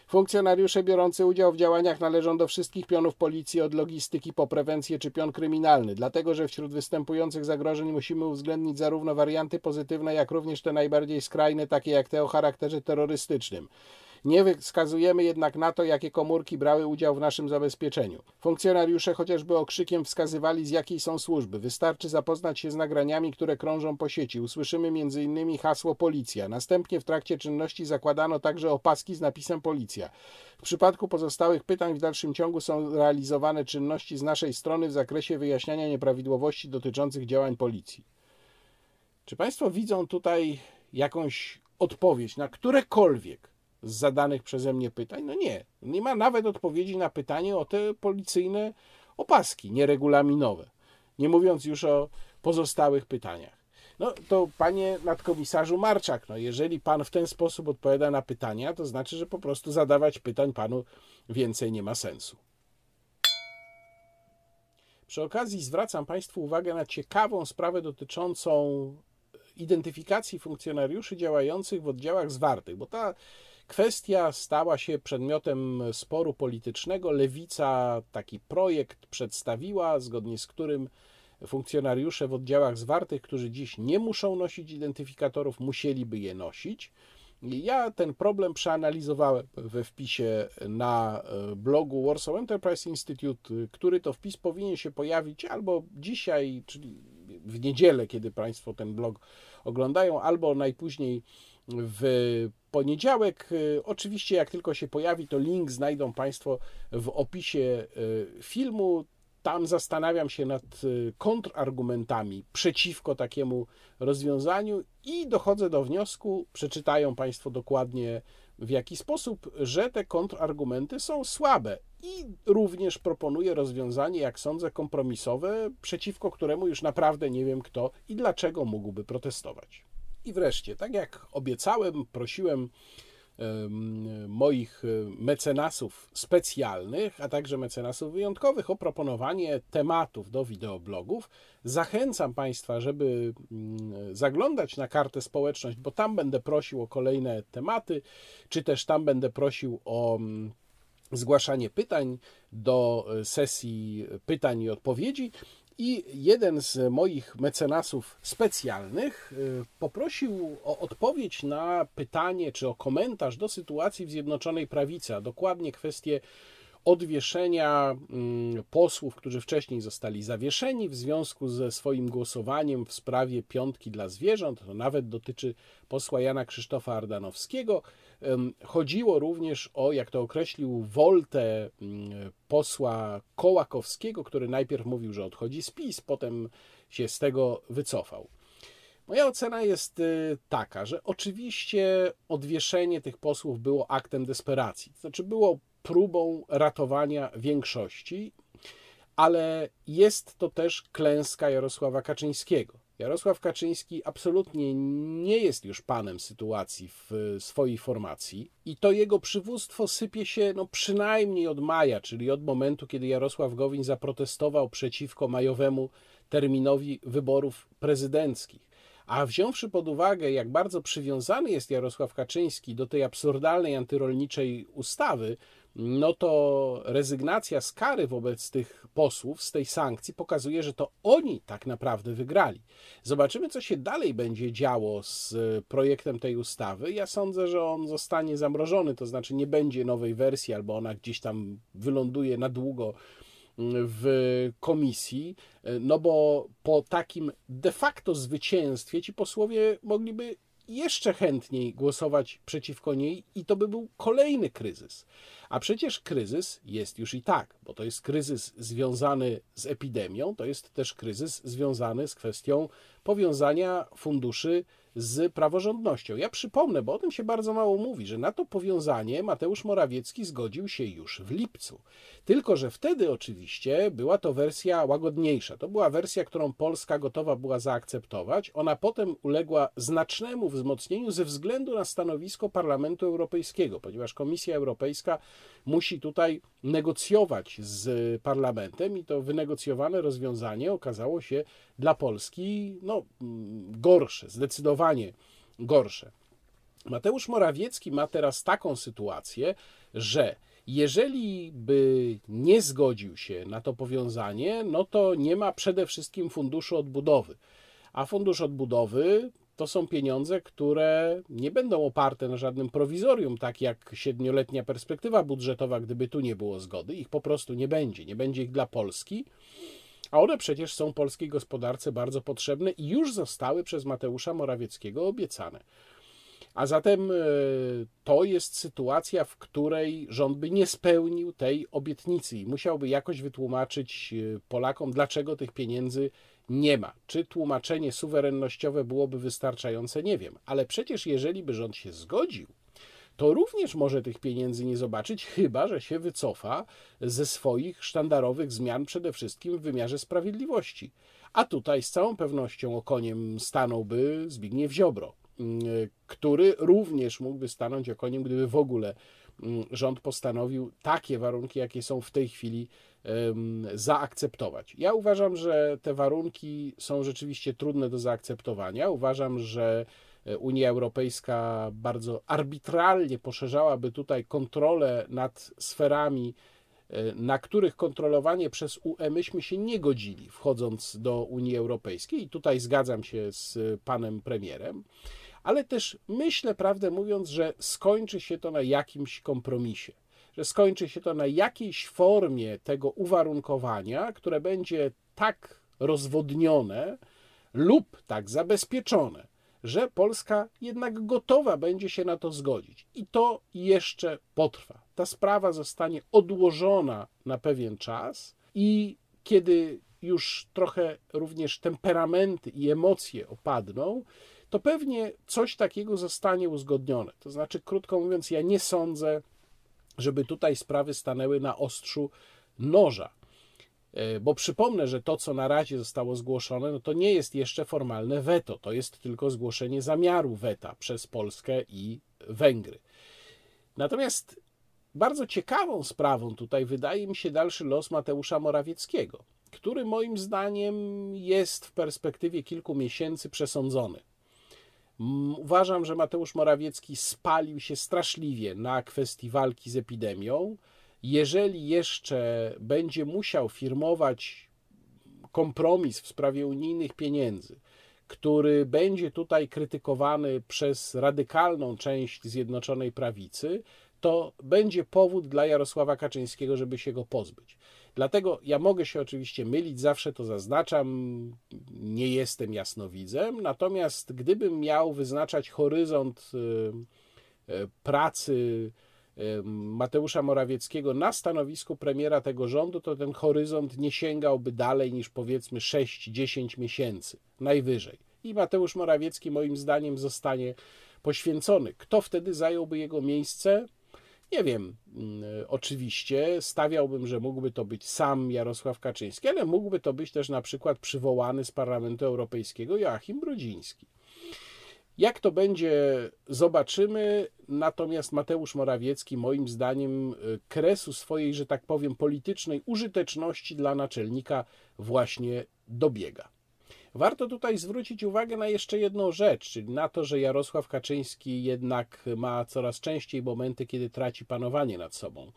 Funkcjonariusze biorący udział w działaniach należą do wszystkich pionów policji, od logistyki po prewencję czy pion kryminalny, dlatego że wśród występujących zagrożeń musimy uwzględnić zarówno warianty pozytywne, jak również te najbardziej skrajne, takie jak te o charakterze terrorystycznym. Nie wskazujemy jednak na to, jakie komórki brały udział w naszym zabezpieczeniu. Funkcjonariusze chociażby okrzykiem wskazywali, z jakiej są służby. Wystarczy zapoznać się z nagraniami, które krążą po sieci. Usłyszymy m.in. hasło policja. Następnie w trakcie czynności zakładano także opaski z napisem policja. W przypadku pozostałych pytań w dalszym ciągu są realizowane czynności z naszej strony w zakresie wyjaśniania nieprawidłowości dotyczących działań policji. Czy Państwo widzą tutaj jakąś odpowiedź na którekolwiek z zadanych przeze mnie pytań? No nie. Nie ma nawet odpowiedzi na pytanie o te policyjne opaski nieregulaminowe. Nie mówiąc już o pozostałych pytaniach. No to panie nadkomisarzu Marczak, no jeżeli pan w ten sposób odpowiada na pytania, to znaczy, że po prostu zadawać pytań panu więcej nie ma sensu. Przy okazji zwracam Państwu uwagę na ciekawą sprawę dotyczącą identyfikacji funkcjonariuszy działających w oddziałach zwartych, bo ta Kwestia stała się przedmiotem sporu politycznego. Lewica taki projekt przedstawiła, zgodnie z którym funkcjonariusze w oddziałach zwartych, którzy dziś nie muszą nosić identyfikatorów, musieliby je nosić. Ja ten problem przeanalizowałem we wpisie na e, blogu Warsaw Enterprise Institute, który to wpis powinien się pojawić albo dzisiaj, czyli w niedzielę, kiedy Państwo ten blog oglądają, albo najpóźniej w poniedziałek. Y, oczywiście, jak tylko się pojawi, to link znajdą Państwo w opisie y, filmu. tam zastanawiam się nad y, kontrargumentami przeciwko takiemu rozwiązaniu i dochodzę do wniosku, przeczytają Państwo dokładnie w jaki sposób, że te kontrargumenty są słabe i również proponuję rozwiązanie, jak sądzę, kompromisowe, przeciwko któremu już naprawdę nie wiem kto i dlaczego mógłby protestować. I wreszcie, tak jak obiecałem, prosiłem moich e, mecenasów specjalnych, a także mecenasów wyjątkowych o proponowanie tematów do wideoblogów. Zachęcam Państwa, żeby mm, zaglądać na kartę społeczność, bo tam będę prosił o kolejne tematy, czy też tam będę prosił o mm, zgłaszanie pytań do e, sesji pytań i odpowiedzi. I jeden z moich mecenasów specjalnych y, poprosił o odpowiedź na pytanie czy o komentarz do sytuacji w Zjednoczonej Prawicy, a dokładnie kwestię odwieszenia mm, posłów, którzy wcześniej zostali zawieszeni w związku ze swoim głosowaniem w sprawie piątki dla zwierząt. To nawet dotyczy posła Jana Krzysztofa Ardanowskiego. Chodziło również o, jak to określił, woltę mm, posła Kołakowskiego, który najpierw mówił, że odchodzi z PiS, potem się z tego wycofał. Moja ocena jest y, taka, że oczywiście odwieszenie tych posłów było aktem desperacji. To znaczy było próbą ratowania większości, ale jest to też klęska Jarosława Kaczyńskiego. Jarosław Kaczyński absolutnie nie jest już panem sytuacji w swojej formacji i to jego przywództwo sypie się no, przynajmniej od maja, czyli od momentu, kiedy Jarosław Gowin zaprotestował przeciwko majowemu terminowi wyborów prezydenckich. A wziąwszy pod uwagę, jak bardzo przywiązany jest Jarosław Kaczyński do tej absurdalnej antyrolniczej ustawy, no to rezygnacja z kary wobec tych posłów, z tej sankcji, pokazuje, że to oni tak naprawdę wygrali. Zobaczymy, co się dalej będzie działo z projektem tej ustawy. Ja sądzę, że on zostanie zamrożony, to znaczy nie będzie nowej wersji, albo ona gdzieś tam wyląduje na długo w komisji, no bo po takim de facto zwycięstwie ci posłowie mogliby jeszcze chętniej głosować przeciwko niej i to by był kolejny kryzys. A przecież kryzys jest już i tak, bo to jest kryzys związany z epidemią, to jest też kryzys związany z kwestią powiązania funduszy z praworządnością. Ja przypomnę, bo o tym się bardzo mało mówi, że na to powiązanie Mateusz Morawiecki zgodził się już w lipcu. Tylko, że wtedy oczywiście była to wersja łagodniejsza. To była wersja, którą Polska gotowa była zaakceptować. Ona potem uległa znacznemu wzmocnieniu ze względu na stanowisko Parlamentu Europejskiego, ponieważ Komisja Europejska musi tutaj negocjować z Parlamentem i to wynegocjowane rozwiązanie okazało się dla Polski no, gorsze, zdecydowanie gorsze. Mateusz Morawiecki ma teraz taką sytuację, że jeżeli by nie zgodził się na to powiązanie, no to nie ma przede wszystkim funduszu odbudowy. A fundusz odbudowy to są pieniądze, które nie będą oparte na żadnym prowizorium, tak jak siedmioletnia perspektywa budżetowa, gdyby tu nie było zgody. Ich po prostu nie będzie. Nie będzie ich dla Polski. A one przecież są polskiej gospodarce bardzo potrzebne i już zostały przez Mateusza Morawieckiego obiecane. A zatem e, to jest sytuacja, w której rząd by nie spełnił tej obietnicy i musiałby jakoś wytłumaczyć e, Polakom, dlaczego tych pieniędzy nie ma. Czy tłumaczenie suwerennościowe byłoby wystarczające? Nie wiem. Ale przecież jeżeli by rząd się zgodził, to również może tych pieniędzy nie zobaczyć, chyba że się wycofa ze swoich sztandarowych zmian, przede wszystkim w wymiarze sprawiedliwości. A tutaj z całą pewnością okoniem stanąłby Zbigniew Ziobro, mm, który również mógłby stanąć okoniem, gdyby w ogóle mm, rząd postanowił takie warunki, jakie są w tej chwili zaakceptować. Ja uważam, że te warunki są rzeczywiście trudne do zaakceptowania. Uważam, że e, Unia Europejska bardzo arbitralnie poszerzałaby tutaj kontrolę nad sferami, e, na których kontrolowanie przez UE myśmy się nie godzili, wchodząc do Unii Europejskiej. I tutaj zgadzam się z panem premierem ale też myślę, prawdę mówiąc, że skończy się to na jakimś kompromisie że skończy się to na jakiejś formie tego uwarunkowania, które będzie tak rozwodnione lub tak zabezpieczone, że Polska jednak gotowa będzie się na to zgodzić. I to jeszcze potrwa. Ta sprawa zostanie odłożona na pewien czas i kiedy już trochę również temperamenty i emocje opadną, to pewnie coś takiego zostanie uzgodnione. To znaczy, krótko mówiąc, ja nie sądzę, żeby tutaj sprawy stanęły na ostrzu noża. E, bo przypomnę, że to, co na razie zostało zgłoszone, no to nie jest jeszcze formalne weto, to jest tylko zgłoszenie zamiaru weta przez Polskę i Węgry. Natomiast bardzo ciekawą sprawą tutaj wydaje mi się dalszy los Mateusza Morawieckiego, który moim zdaniem jest w perspektywie kilku miesięcy przesądzony. Uważam, że Mateusz Morawiecki spalił się straszliwie na kwestii walki z epidemią. Jeżeli jeszcze będzie musiał firmować kompromis w sprawie unijnych pieniędzy, który będzie tutaj krytykowany przez radykalną część Zjednoczonej Prawicy, to będzie powód dla Jarosława Kaczyńskiego, żeby się go pozbyć. Dlatego ja mogę się oczywiście mylić, zawsze to zaznaczam, nie jestem jasnowidzem, natomiast gdybym miał wyznaczać horyzont y, y, pracy y, Mateusza Morawieckiego na stanowisku premiera tego rządu, to ten horyzont nie sięgałby dalej niż powiedzmy 6-10 miesięcy, najwyżej. I Mateusz Morawiecki moim zdaniem zostanie poświęcony. Kto wtedy zająłby jego miejsce? Nie wiem, mm, oczywiście stawiałbym, że mógłby to być sam Jarosław Kaczyński, ale mógłby to być też na przykład przywołany z Parlamentu Europejskiego Joachim Brudziński. Jak to będzie, zobaczymy. Natomiast Mateusz Morawiecki, moim zdaniem, y, kresu swojej, że tak powiem, politycznej użyteczności dla naczelnika właśnie dobiega. Warto tutaj zwrócić uwagę na jeszcze jedną rzecz, czyli na to, że Jarosław Kaczyński jednak ma coraz częściej momenty, kiedy traci panowanie nad sobą.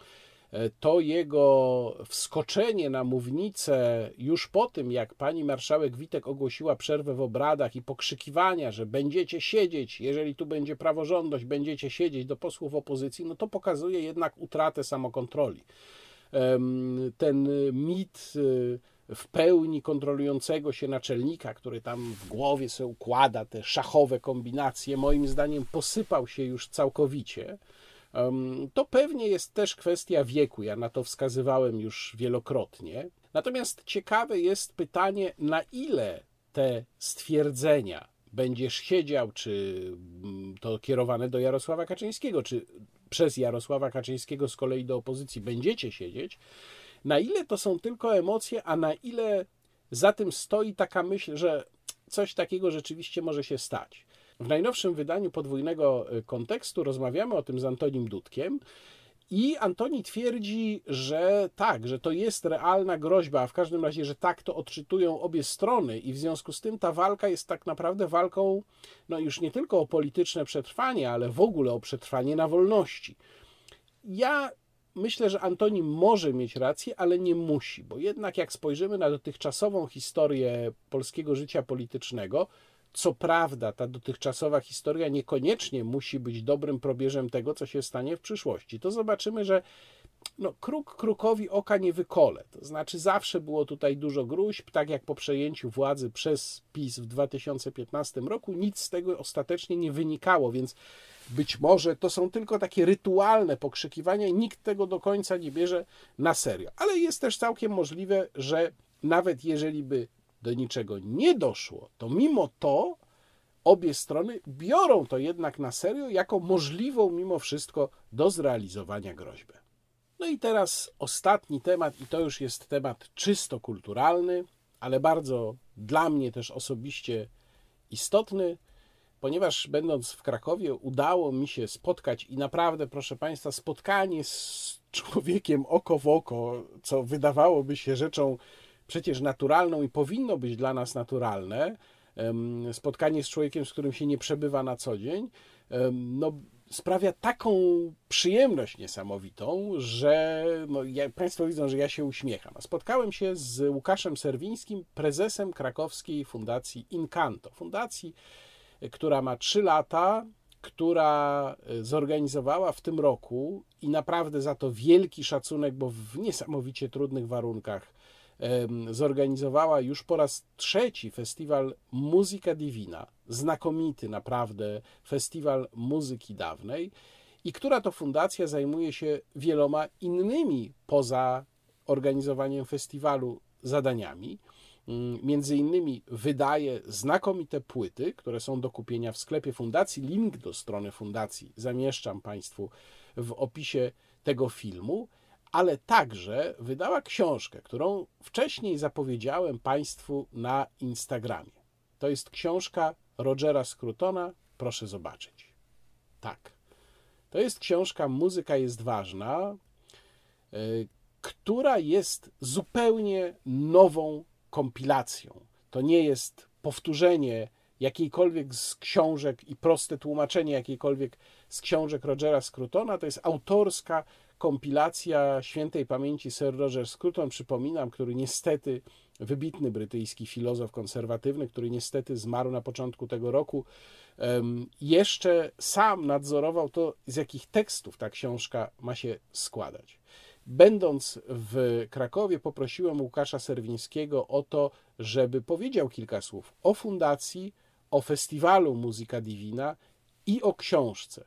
E, to jego wskoczenie na mównicę już po tym, jak pani marszałek Witek ogłosiła przerwę w obradach i pokrzykiwania, że będziecie siedzieć, jeżeli tu będzie praworządność, będziecie siedzieć do posłów opozycji, no to pokazuje jednak utratę samokontroli. Ten mit y, w pełni kontrolującego się naczelnika, który tam w głowie sobie układa te szachowe kombinacje, moim zdaniem posypał się już całkowicie. To pewnie jest też kwestia wieku, ja na to wskazywałem już wielokrotnie. Natomiast ciekawe jest pytanie, na ile te stwierdzenia będziesz siedział, czy mm, to kierowane do Jarosława Kaczyńskiego, czy przez Jarosława Kaczyńskiego z kolei do opozycji będziecie siedzieć, na ile to są tylko emocje, a na ile za tym stoi taka myśl, że coś takiego rzeczywiście może się stać. W najnowszym wydaniu podwójnego y, kontekstu rozmawiamy o tym z Antonim Dudkiem. I Antoni twierdzi, że tak, że to jest realna groźba, a w każdym razie, że tak to odczytują obie strony, i w związku z tym ta walka jest tak naprawdę walką, no już nie tylko o polityczne przetrwanie, ale w ogóle o przetrwanie na wolności. Ja myślę, że Antoni może mieć rację, ale nie musi, bo jednak jak spojrzymy na dotychczasową historię polskiego życia politycznego, co prawda, ta dotychczasowa historia niekoniecznie musi być dobrym probierzem tego, co się stanie w przyszłości. To zobaczymy, że no, kruk krukowi oka nie wykole. To znaczy, zawsze było tutaj dużo gruźb, tak jak po przejęciu władzy przez PiS w 2015 roku, nic z tego ostatecznie nie wynikało, więc być może to są tylko takie rytualne pokrzykiwania i nikt tego do końca nie bierze na serio. Ale jest też całkiem możliwe, że nawet jeżeli by do niczego nie doszło, to mimo to obie strony biorą to jednak na serio jako możliwą mimo wszystko do zrealizowania groźbę. No i teraz ostatni temat, i to już jest temat czysto kulturalny, ale bardzo dla mnie też osobiście istotny, ponieważ będąc w Krakowie udało mi się spotkać i naprawdę, proszę Państwa, spotkanie z człowiekiem oko w oko, co wydawałoby się rzeczą przecież naturalną i powinno być dla nas naturalne, spotkanie z człowiekiem, z którym się nie przebywa na co dzień, no, sprawia taką przyjemność niesamowitą, że no, ja, Państwo widzą, że ja się uśmiecham. Spotkałem się z Łukaszem Serwińskim, prezesem krakowskiej fundacji Incanto. Fundacji, która ma 3 lata, która e, zorganizowała w tym roku i naprawdę za to wielki szacunek, bo w niesamowicie trudnych warunkach zorganizowała już po raz trzeci festiwal Muzyka Divina, znakomity naprawdę festiwal muzyki dawnej, i która to fundacja zajmuje się wieloma innymi poza organizowaniem festiwalu zadaniami. Mm, Między innymi wydaje znakomite płyty, które są do kupienia w sklepie fundacji. Link do strony fundacji zamieszczam Państwu w opisie tego filmu, ale także wydała książkę, którą wcześniej zapowiedziałem Państwu na Instagramie. To jest książka Rogera Scrutona. Proszę zobaczyć. Tak. To jest książka Muzyka jest ważna, y, która jest zupełnie nową kompilacją. To nie jest powtórzenie jakiejkolwiek z książek i proste tłumaczenie jakiejkolwiek z książek Rogera Scrutona. To jest autorska kompilacja świętej pamięci Sir Roger Scruton, przypominam, który niestety, wybitny brytyjski filozof konserwatywny, który niestety zmarł na początku tego roku, jeszcze sam nadzorował to, z jakich tekstów ta książka ma się składać. Będąc w Krakowie, poprosiłem Łukasza Serwińskiego o to, żeby powiedział kilka słów o fundacji, o festiwalu Muzyka Divina i o książce.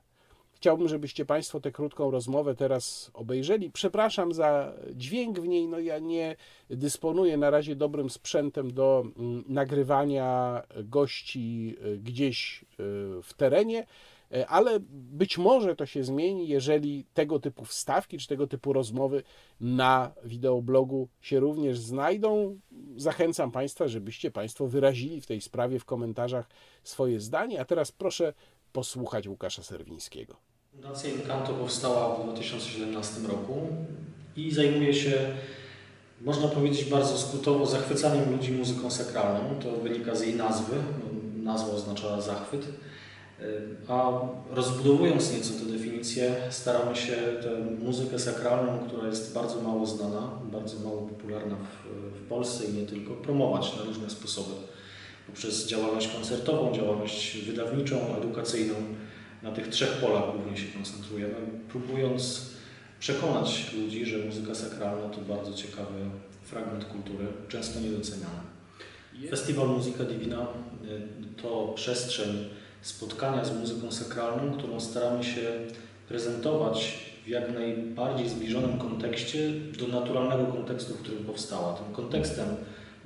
Chciałbym, żebyście Państwo tę krótką rozmowę teraz obejrzeli. Przepraszam za dźwięk w niej. No ja nie dysponuję na razie dobrym sprzętem do mm, nagrywania gości y, gdzieś y, w terenie, ale być może to się zmieni, jeżeli tego typu wstawki czy tego typu rozmowy na wideoblogu się również znajdą. Zachęcam Państwa, żebyście Państwo wyrazili w tej sprawie w komentarzach swoje zdanie. A teraz proszę posłuchać Łukasza Serwińskiego. Fundacja Incanto powstała w 2017 roku i zajmuje się, można powiedzieć bardzo skrótowo, zachwycaniem ludzi muzyką sakralną. To wynika z jej nazwy. Nazwa oznacza zachwyt. A rozbudowując nieco tę definicję, staramy się tę muzykę sakralną, która jest bardzo mało znana, bardzo mało popularna w, w Polsce i nie tylko, promować na różne sposoby. Poprzez działalność koncertową, działalność wydawniczą, edukacyjną. Na tych trzech polach głównie się koncentrujemy, próbując przekonać ludzi, że muzyka sakralna to bardzo ciekawy fragment kultury, często niedoceniany. Festiwal Muzyka Divina y, to przestrzeń spotkania z muzyką sakralną, którą staramy się prezentować w jak najbardziej zbliżonym kontekście do naturalnego kontekstu, w którym powstała. Tym kontekstem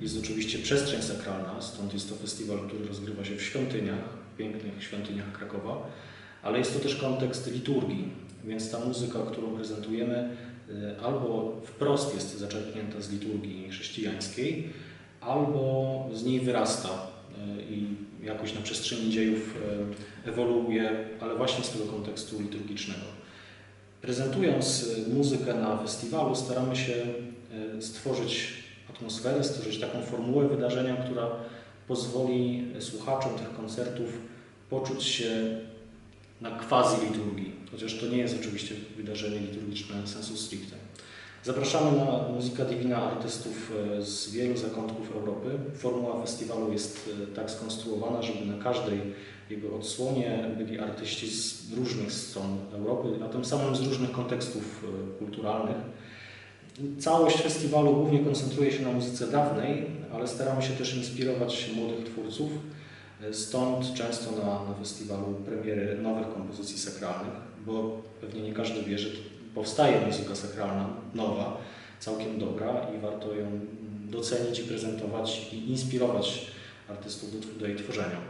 jest oczywiście przestrzeń sakralna, stąd jest to festiwal, który rozgrywa się w świątyniach, pięknych świątyniach Krakowa, ale jest to też kontekst liturgii, więc ta muzyka, którą prezentujemy, y, albo wprost jest zaczerpnięta z liturgii chrześcijańskiej, albo z niej wyrasta y, i jakoś na przestrzeni dziejów y, ewoluuje, ale właśnie z tego kontekstu liturgicznego. Prezentując muzykę na festiwalu, staramy się stworzyć atmosferę, stworzyć taką formułę wydarzenia, która pozwoli słuchaczom tych koncertów poczuć się na quasi-liturgii, chociaż to nie jest oczywiście wydarzenie liturgiczne sensu stricte. Zapraszamy na Muzyka Divina artystów e, z wielu zakątków Europy. Formuła festiwalu jest e, tak skonstruowana, żeby na każdej jego odsłonie byli artyści z różnych stron Europy, a tym samym z różnych kontekstów e, kulturalnych. Całość festiwalu głównie koncentruje się na muzyce dawnej, ale staramy się też inspirować młodych twórców. Stąd często na, na festiwalu premiery nowych kompozycji sakralnych, bo pewnie nie każdy wie, że powstaje muzyka sakralna nowa, całkiem dobra i warto ją docenić i prezentować i inspirować artystów do, jej tworzenia.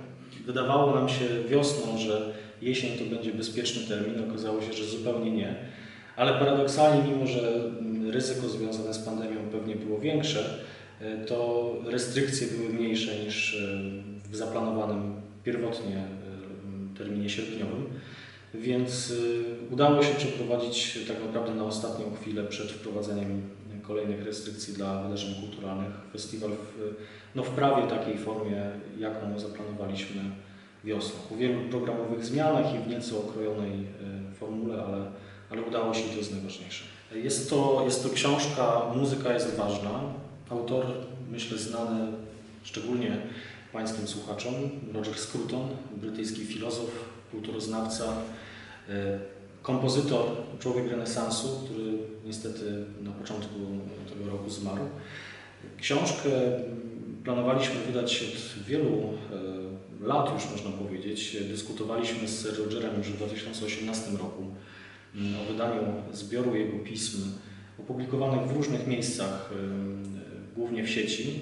Wydawało nam się wiosną, że jesień to będzie bezpieczny termin, okazało się, że zupełnie nie. Ale paradoksalnie, mimo że ryzyko związane z pandemią pewnie było większe, to restrykcje były mniejsze niż w zaplanowanym pierwotnie e, terminie sierpniowym, więc e, udało się przeprowadzić tak naprawdę na ostatnią chwilę przed wprowadzeniem kolejnych restrykcji dla wydarzeń kulturalnych festiwal w, no w prawie takiej formie, jaką zaplanowaliśmy wiosną. Po wielu programowych zmianach i w nieco okrojonej e, formule, ale, ale udało się i to jest najważniejsze. Jest to, jest to książka Muzyka jest ważna. Autor, myślę, znany szczególnie pańskim słuchaczom. Roger Scruton, brytyjski filozof, kulturoznawca, kompozytor, człowiek renesansu, który niestety na początku tego roku zmarł. Książkę planowaliśmy wydać od wielu e, lat już można powiedzieć. Dyskutowaliśmy z Rogerem już w 2018 roku mm, o wydaniu zbioru jego pism opublikowanych w różnych miejscach głównie w sieci.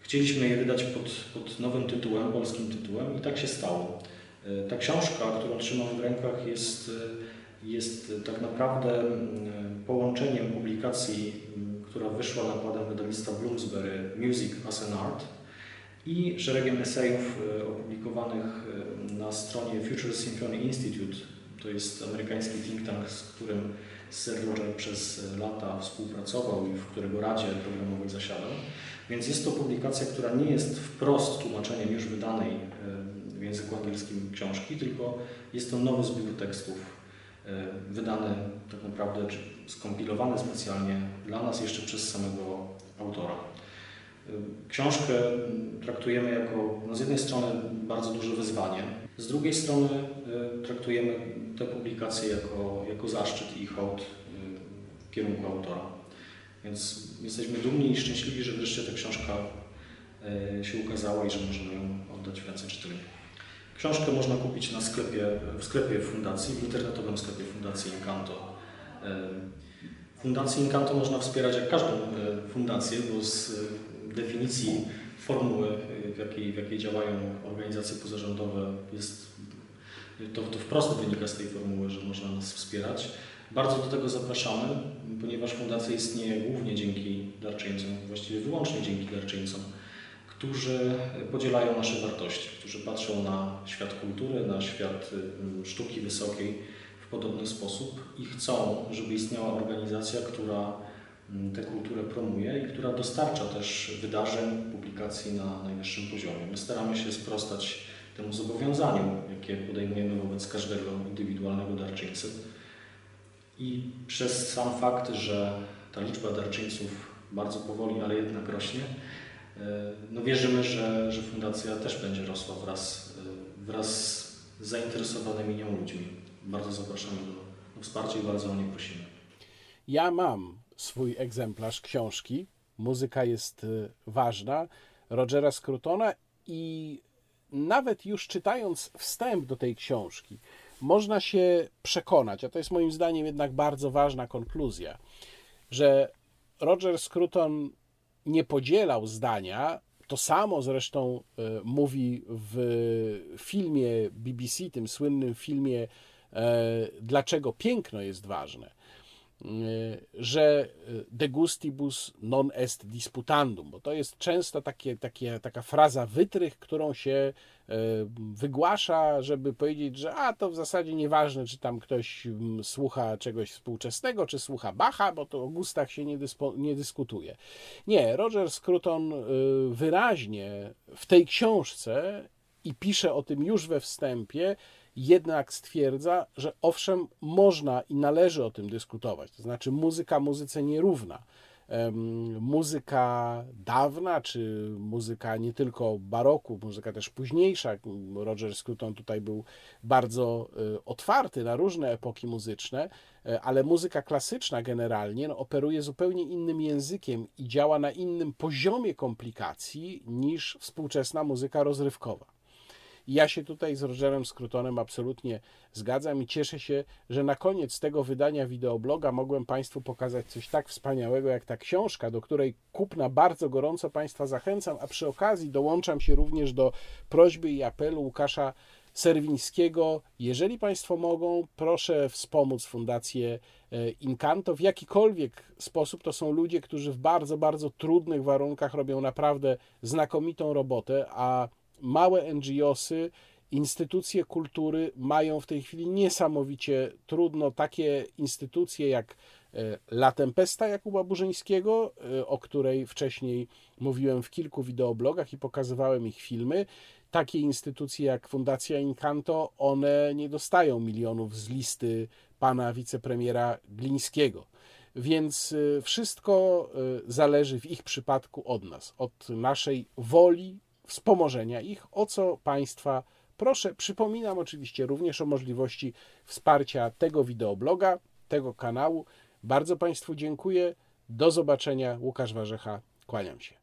Chcieliśmy je wydać pod, pod nowym tytułem, polskim tytułem i tak się stało. Ta książka, którą trzymam w rękach jest, jest tak naprawdę połączeniem publikacji, która wyszła nakładem wydawnictwa Bloomsbury Music as an Art i szeregiem esejów opublikowanych na stronie Future Symphony Institute. To jest amerykański think tank, z którym Sir Roger przez lata współpracował i w którego Radzie Programowej zasiadał. Więc jest to publikacja, która nie jest wprost tłumaczeniem już wydanej w języku angielskim książki, tylko jest to nowy zbiór tekstów wydany tak naprawdę, czy skompilowany specjalnie dla nas jeszcze przez samego autora. Książkę traktujemy jako no z jednej strony bardzo duże wyzwanie, z drugiej strony traktujemy tę publikację jako, jako zaszczyt i hołd w kierunku autora. Więc jesteśmy dumni i szczęśliwi, że wreszcie ta książka się ukazała i że możemy ją oddać w ręce czytelników. Książkę można kupić na sklepie, w sklepie fundacji, w internetowym sklepie Fundacji Incanto. Fundację Incanto można wspierać jak każdą fundację, bo z definicji formuły, w jakiej, w jakiej działają organizacje pozarządowe, jest, to, to wprost wynika z tej formuły, że można nas wspierać. Bardzo do tego zapraszamy, ponieważ fundacja istnieje głównie dzięki darczyńcom, właściwie wyłącznie dzięki darczyńcom, którzy podzielają nasze wartości, którzy patrzą na świat kultury, na świat sztuki wysokiej w podobny sposób i chcą, żeby istniała organizacja, która tę kulturę promuje i która dostarcza też wydarzeń, publikacji na najwyższym poziomie. My staramy się sprostać temu zobowiązaniu, jakie podejmujemy wobec każdego indywidualnego darczyńcy. I przez sam fakt, że ta liczba darczyńców bardzo powoli, ale jednak rośnie, no wierzymy, że, że fundacja też będzie rosła wraz, wraz z zainteresowanymi nią ludźmi. Bardzo zapraszamy do, wsparcia i bardzo o nie prosimy. Ja mam swój egzemplarz książki. Muzyka jest ważna. Rogera Scrutona i nawet już czytając wstęp do tej książki, można się przekonać, a to jest moim zdaniem jednak bardzo ważna konkluzja, że Roger Scruton nie podzielał zdania. To samo zresztą mówi w filmie BBC, tym słynnym filmie Dlaczego piękno jest ważne że de gustibus non est disputandum, bo to jest często takie, takie, taka fraza wytrych, którą się wygłasza, żeby powiedzieć, że a to w zasadzie nieważne, czy tam ktoś słucha czegoś współczesnego, czy słucha Bacha, bo to o gustach się nie, dyspo, nie dyskutuje. Nie, Roger Scruton wyraźnie w tej książce i pisze o tym już we wstępie, jednak stwierdza, że owszem, można i należy o tym dyskutować. To znaczy, muzyka muzyce nierówna. Muzyka dawna, czy muzyka nie tylko baroku, muzyka też późniejsza. Roger Scruton tutaj był bardzo e, otwarty na różne epoki muzyczne, e, ale muzyka klasyczna generalnie no, operuje zupełnie innym językiem i działa na innym poziomie komplikacji niż współczesna muzyka rozrywkowa. Ja się tutaj z Rogerem Scrutonem absolutnie zgadzam i cieszę się, że na koniec tego wydania wideobloga mogłem Państwu pokazać coś tak wspaniałego jak ta książka, do której kupna bardzo gorąco Państwa zachęcam, a przy okazji dołączam się również do prośby i apelu Łukasza Serwińskiego. Jeżeli Państwo mogą, proszę wspomóc Fundację Incanto w jakikolwiek sposób. To są ludzie, którzy w bardzo, bardzo trudnych warunkach robią naprawdę znakomitą robotę, a małe NGOsy, instytucje kultury mają w tej chwili niesamowicie trudno. Takie instytucje jak e, La Tempesta Jakuba Burzyńskiego, e, o której wcześniej mówiłem w kilku wideoblogach i pokazywałem ich filmy. Takie instytucje jak Fundacja Incanto, one nie dostają milionów z listy pana wicepremiera Glińskiego. Więc e, wszystko zależy w ich przypadku od nas, od naszej woli, wspomożenia ich, o co Państwa proszę. Przypominam oczywiście również o możliwości wsparcia tego wideobloga, tego kanału. Bardzo Państwu dziękuję. Do zobaczenia. Łukasz Warzecha. Kłaniam się.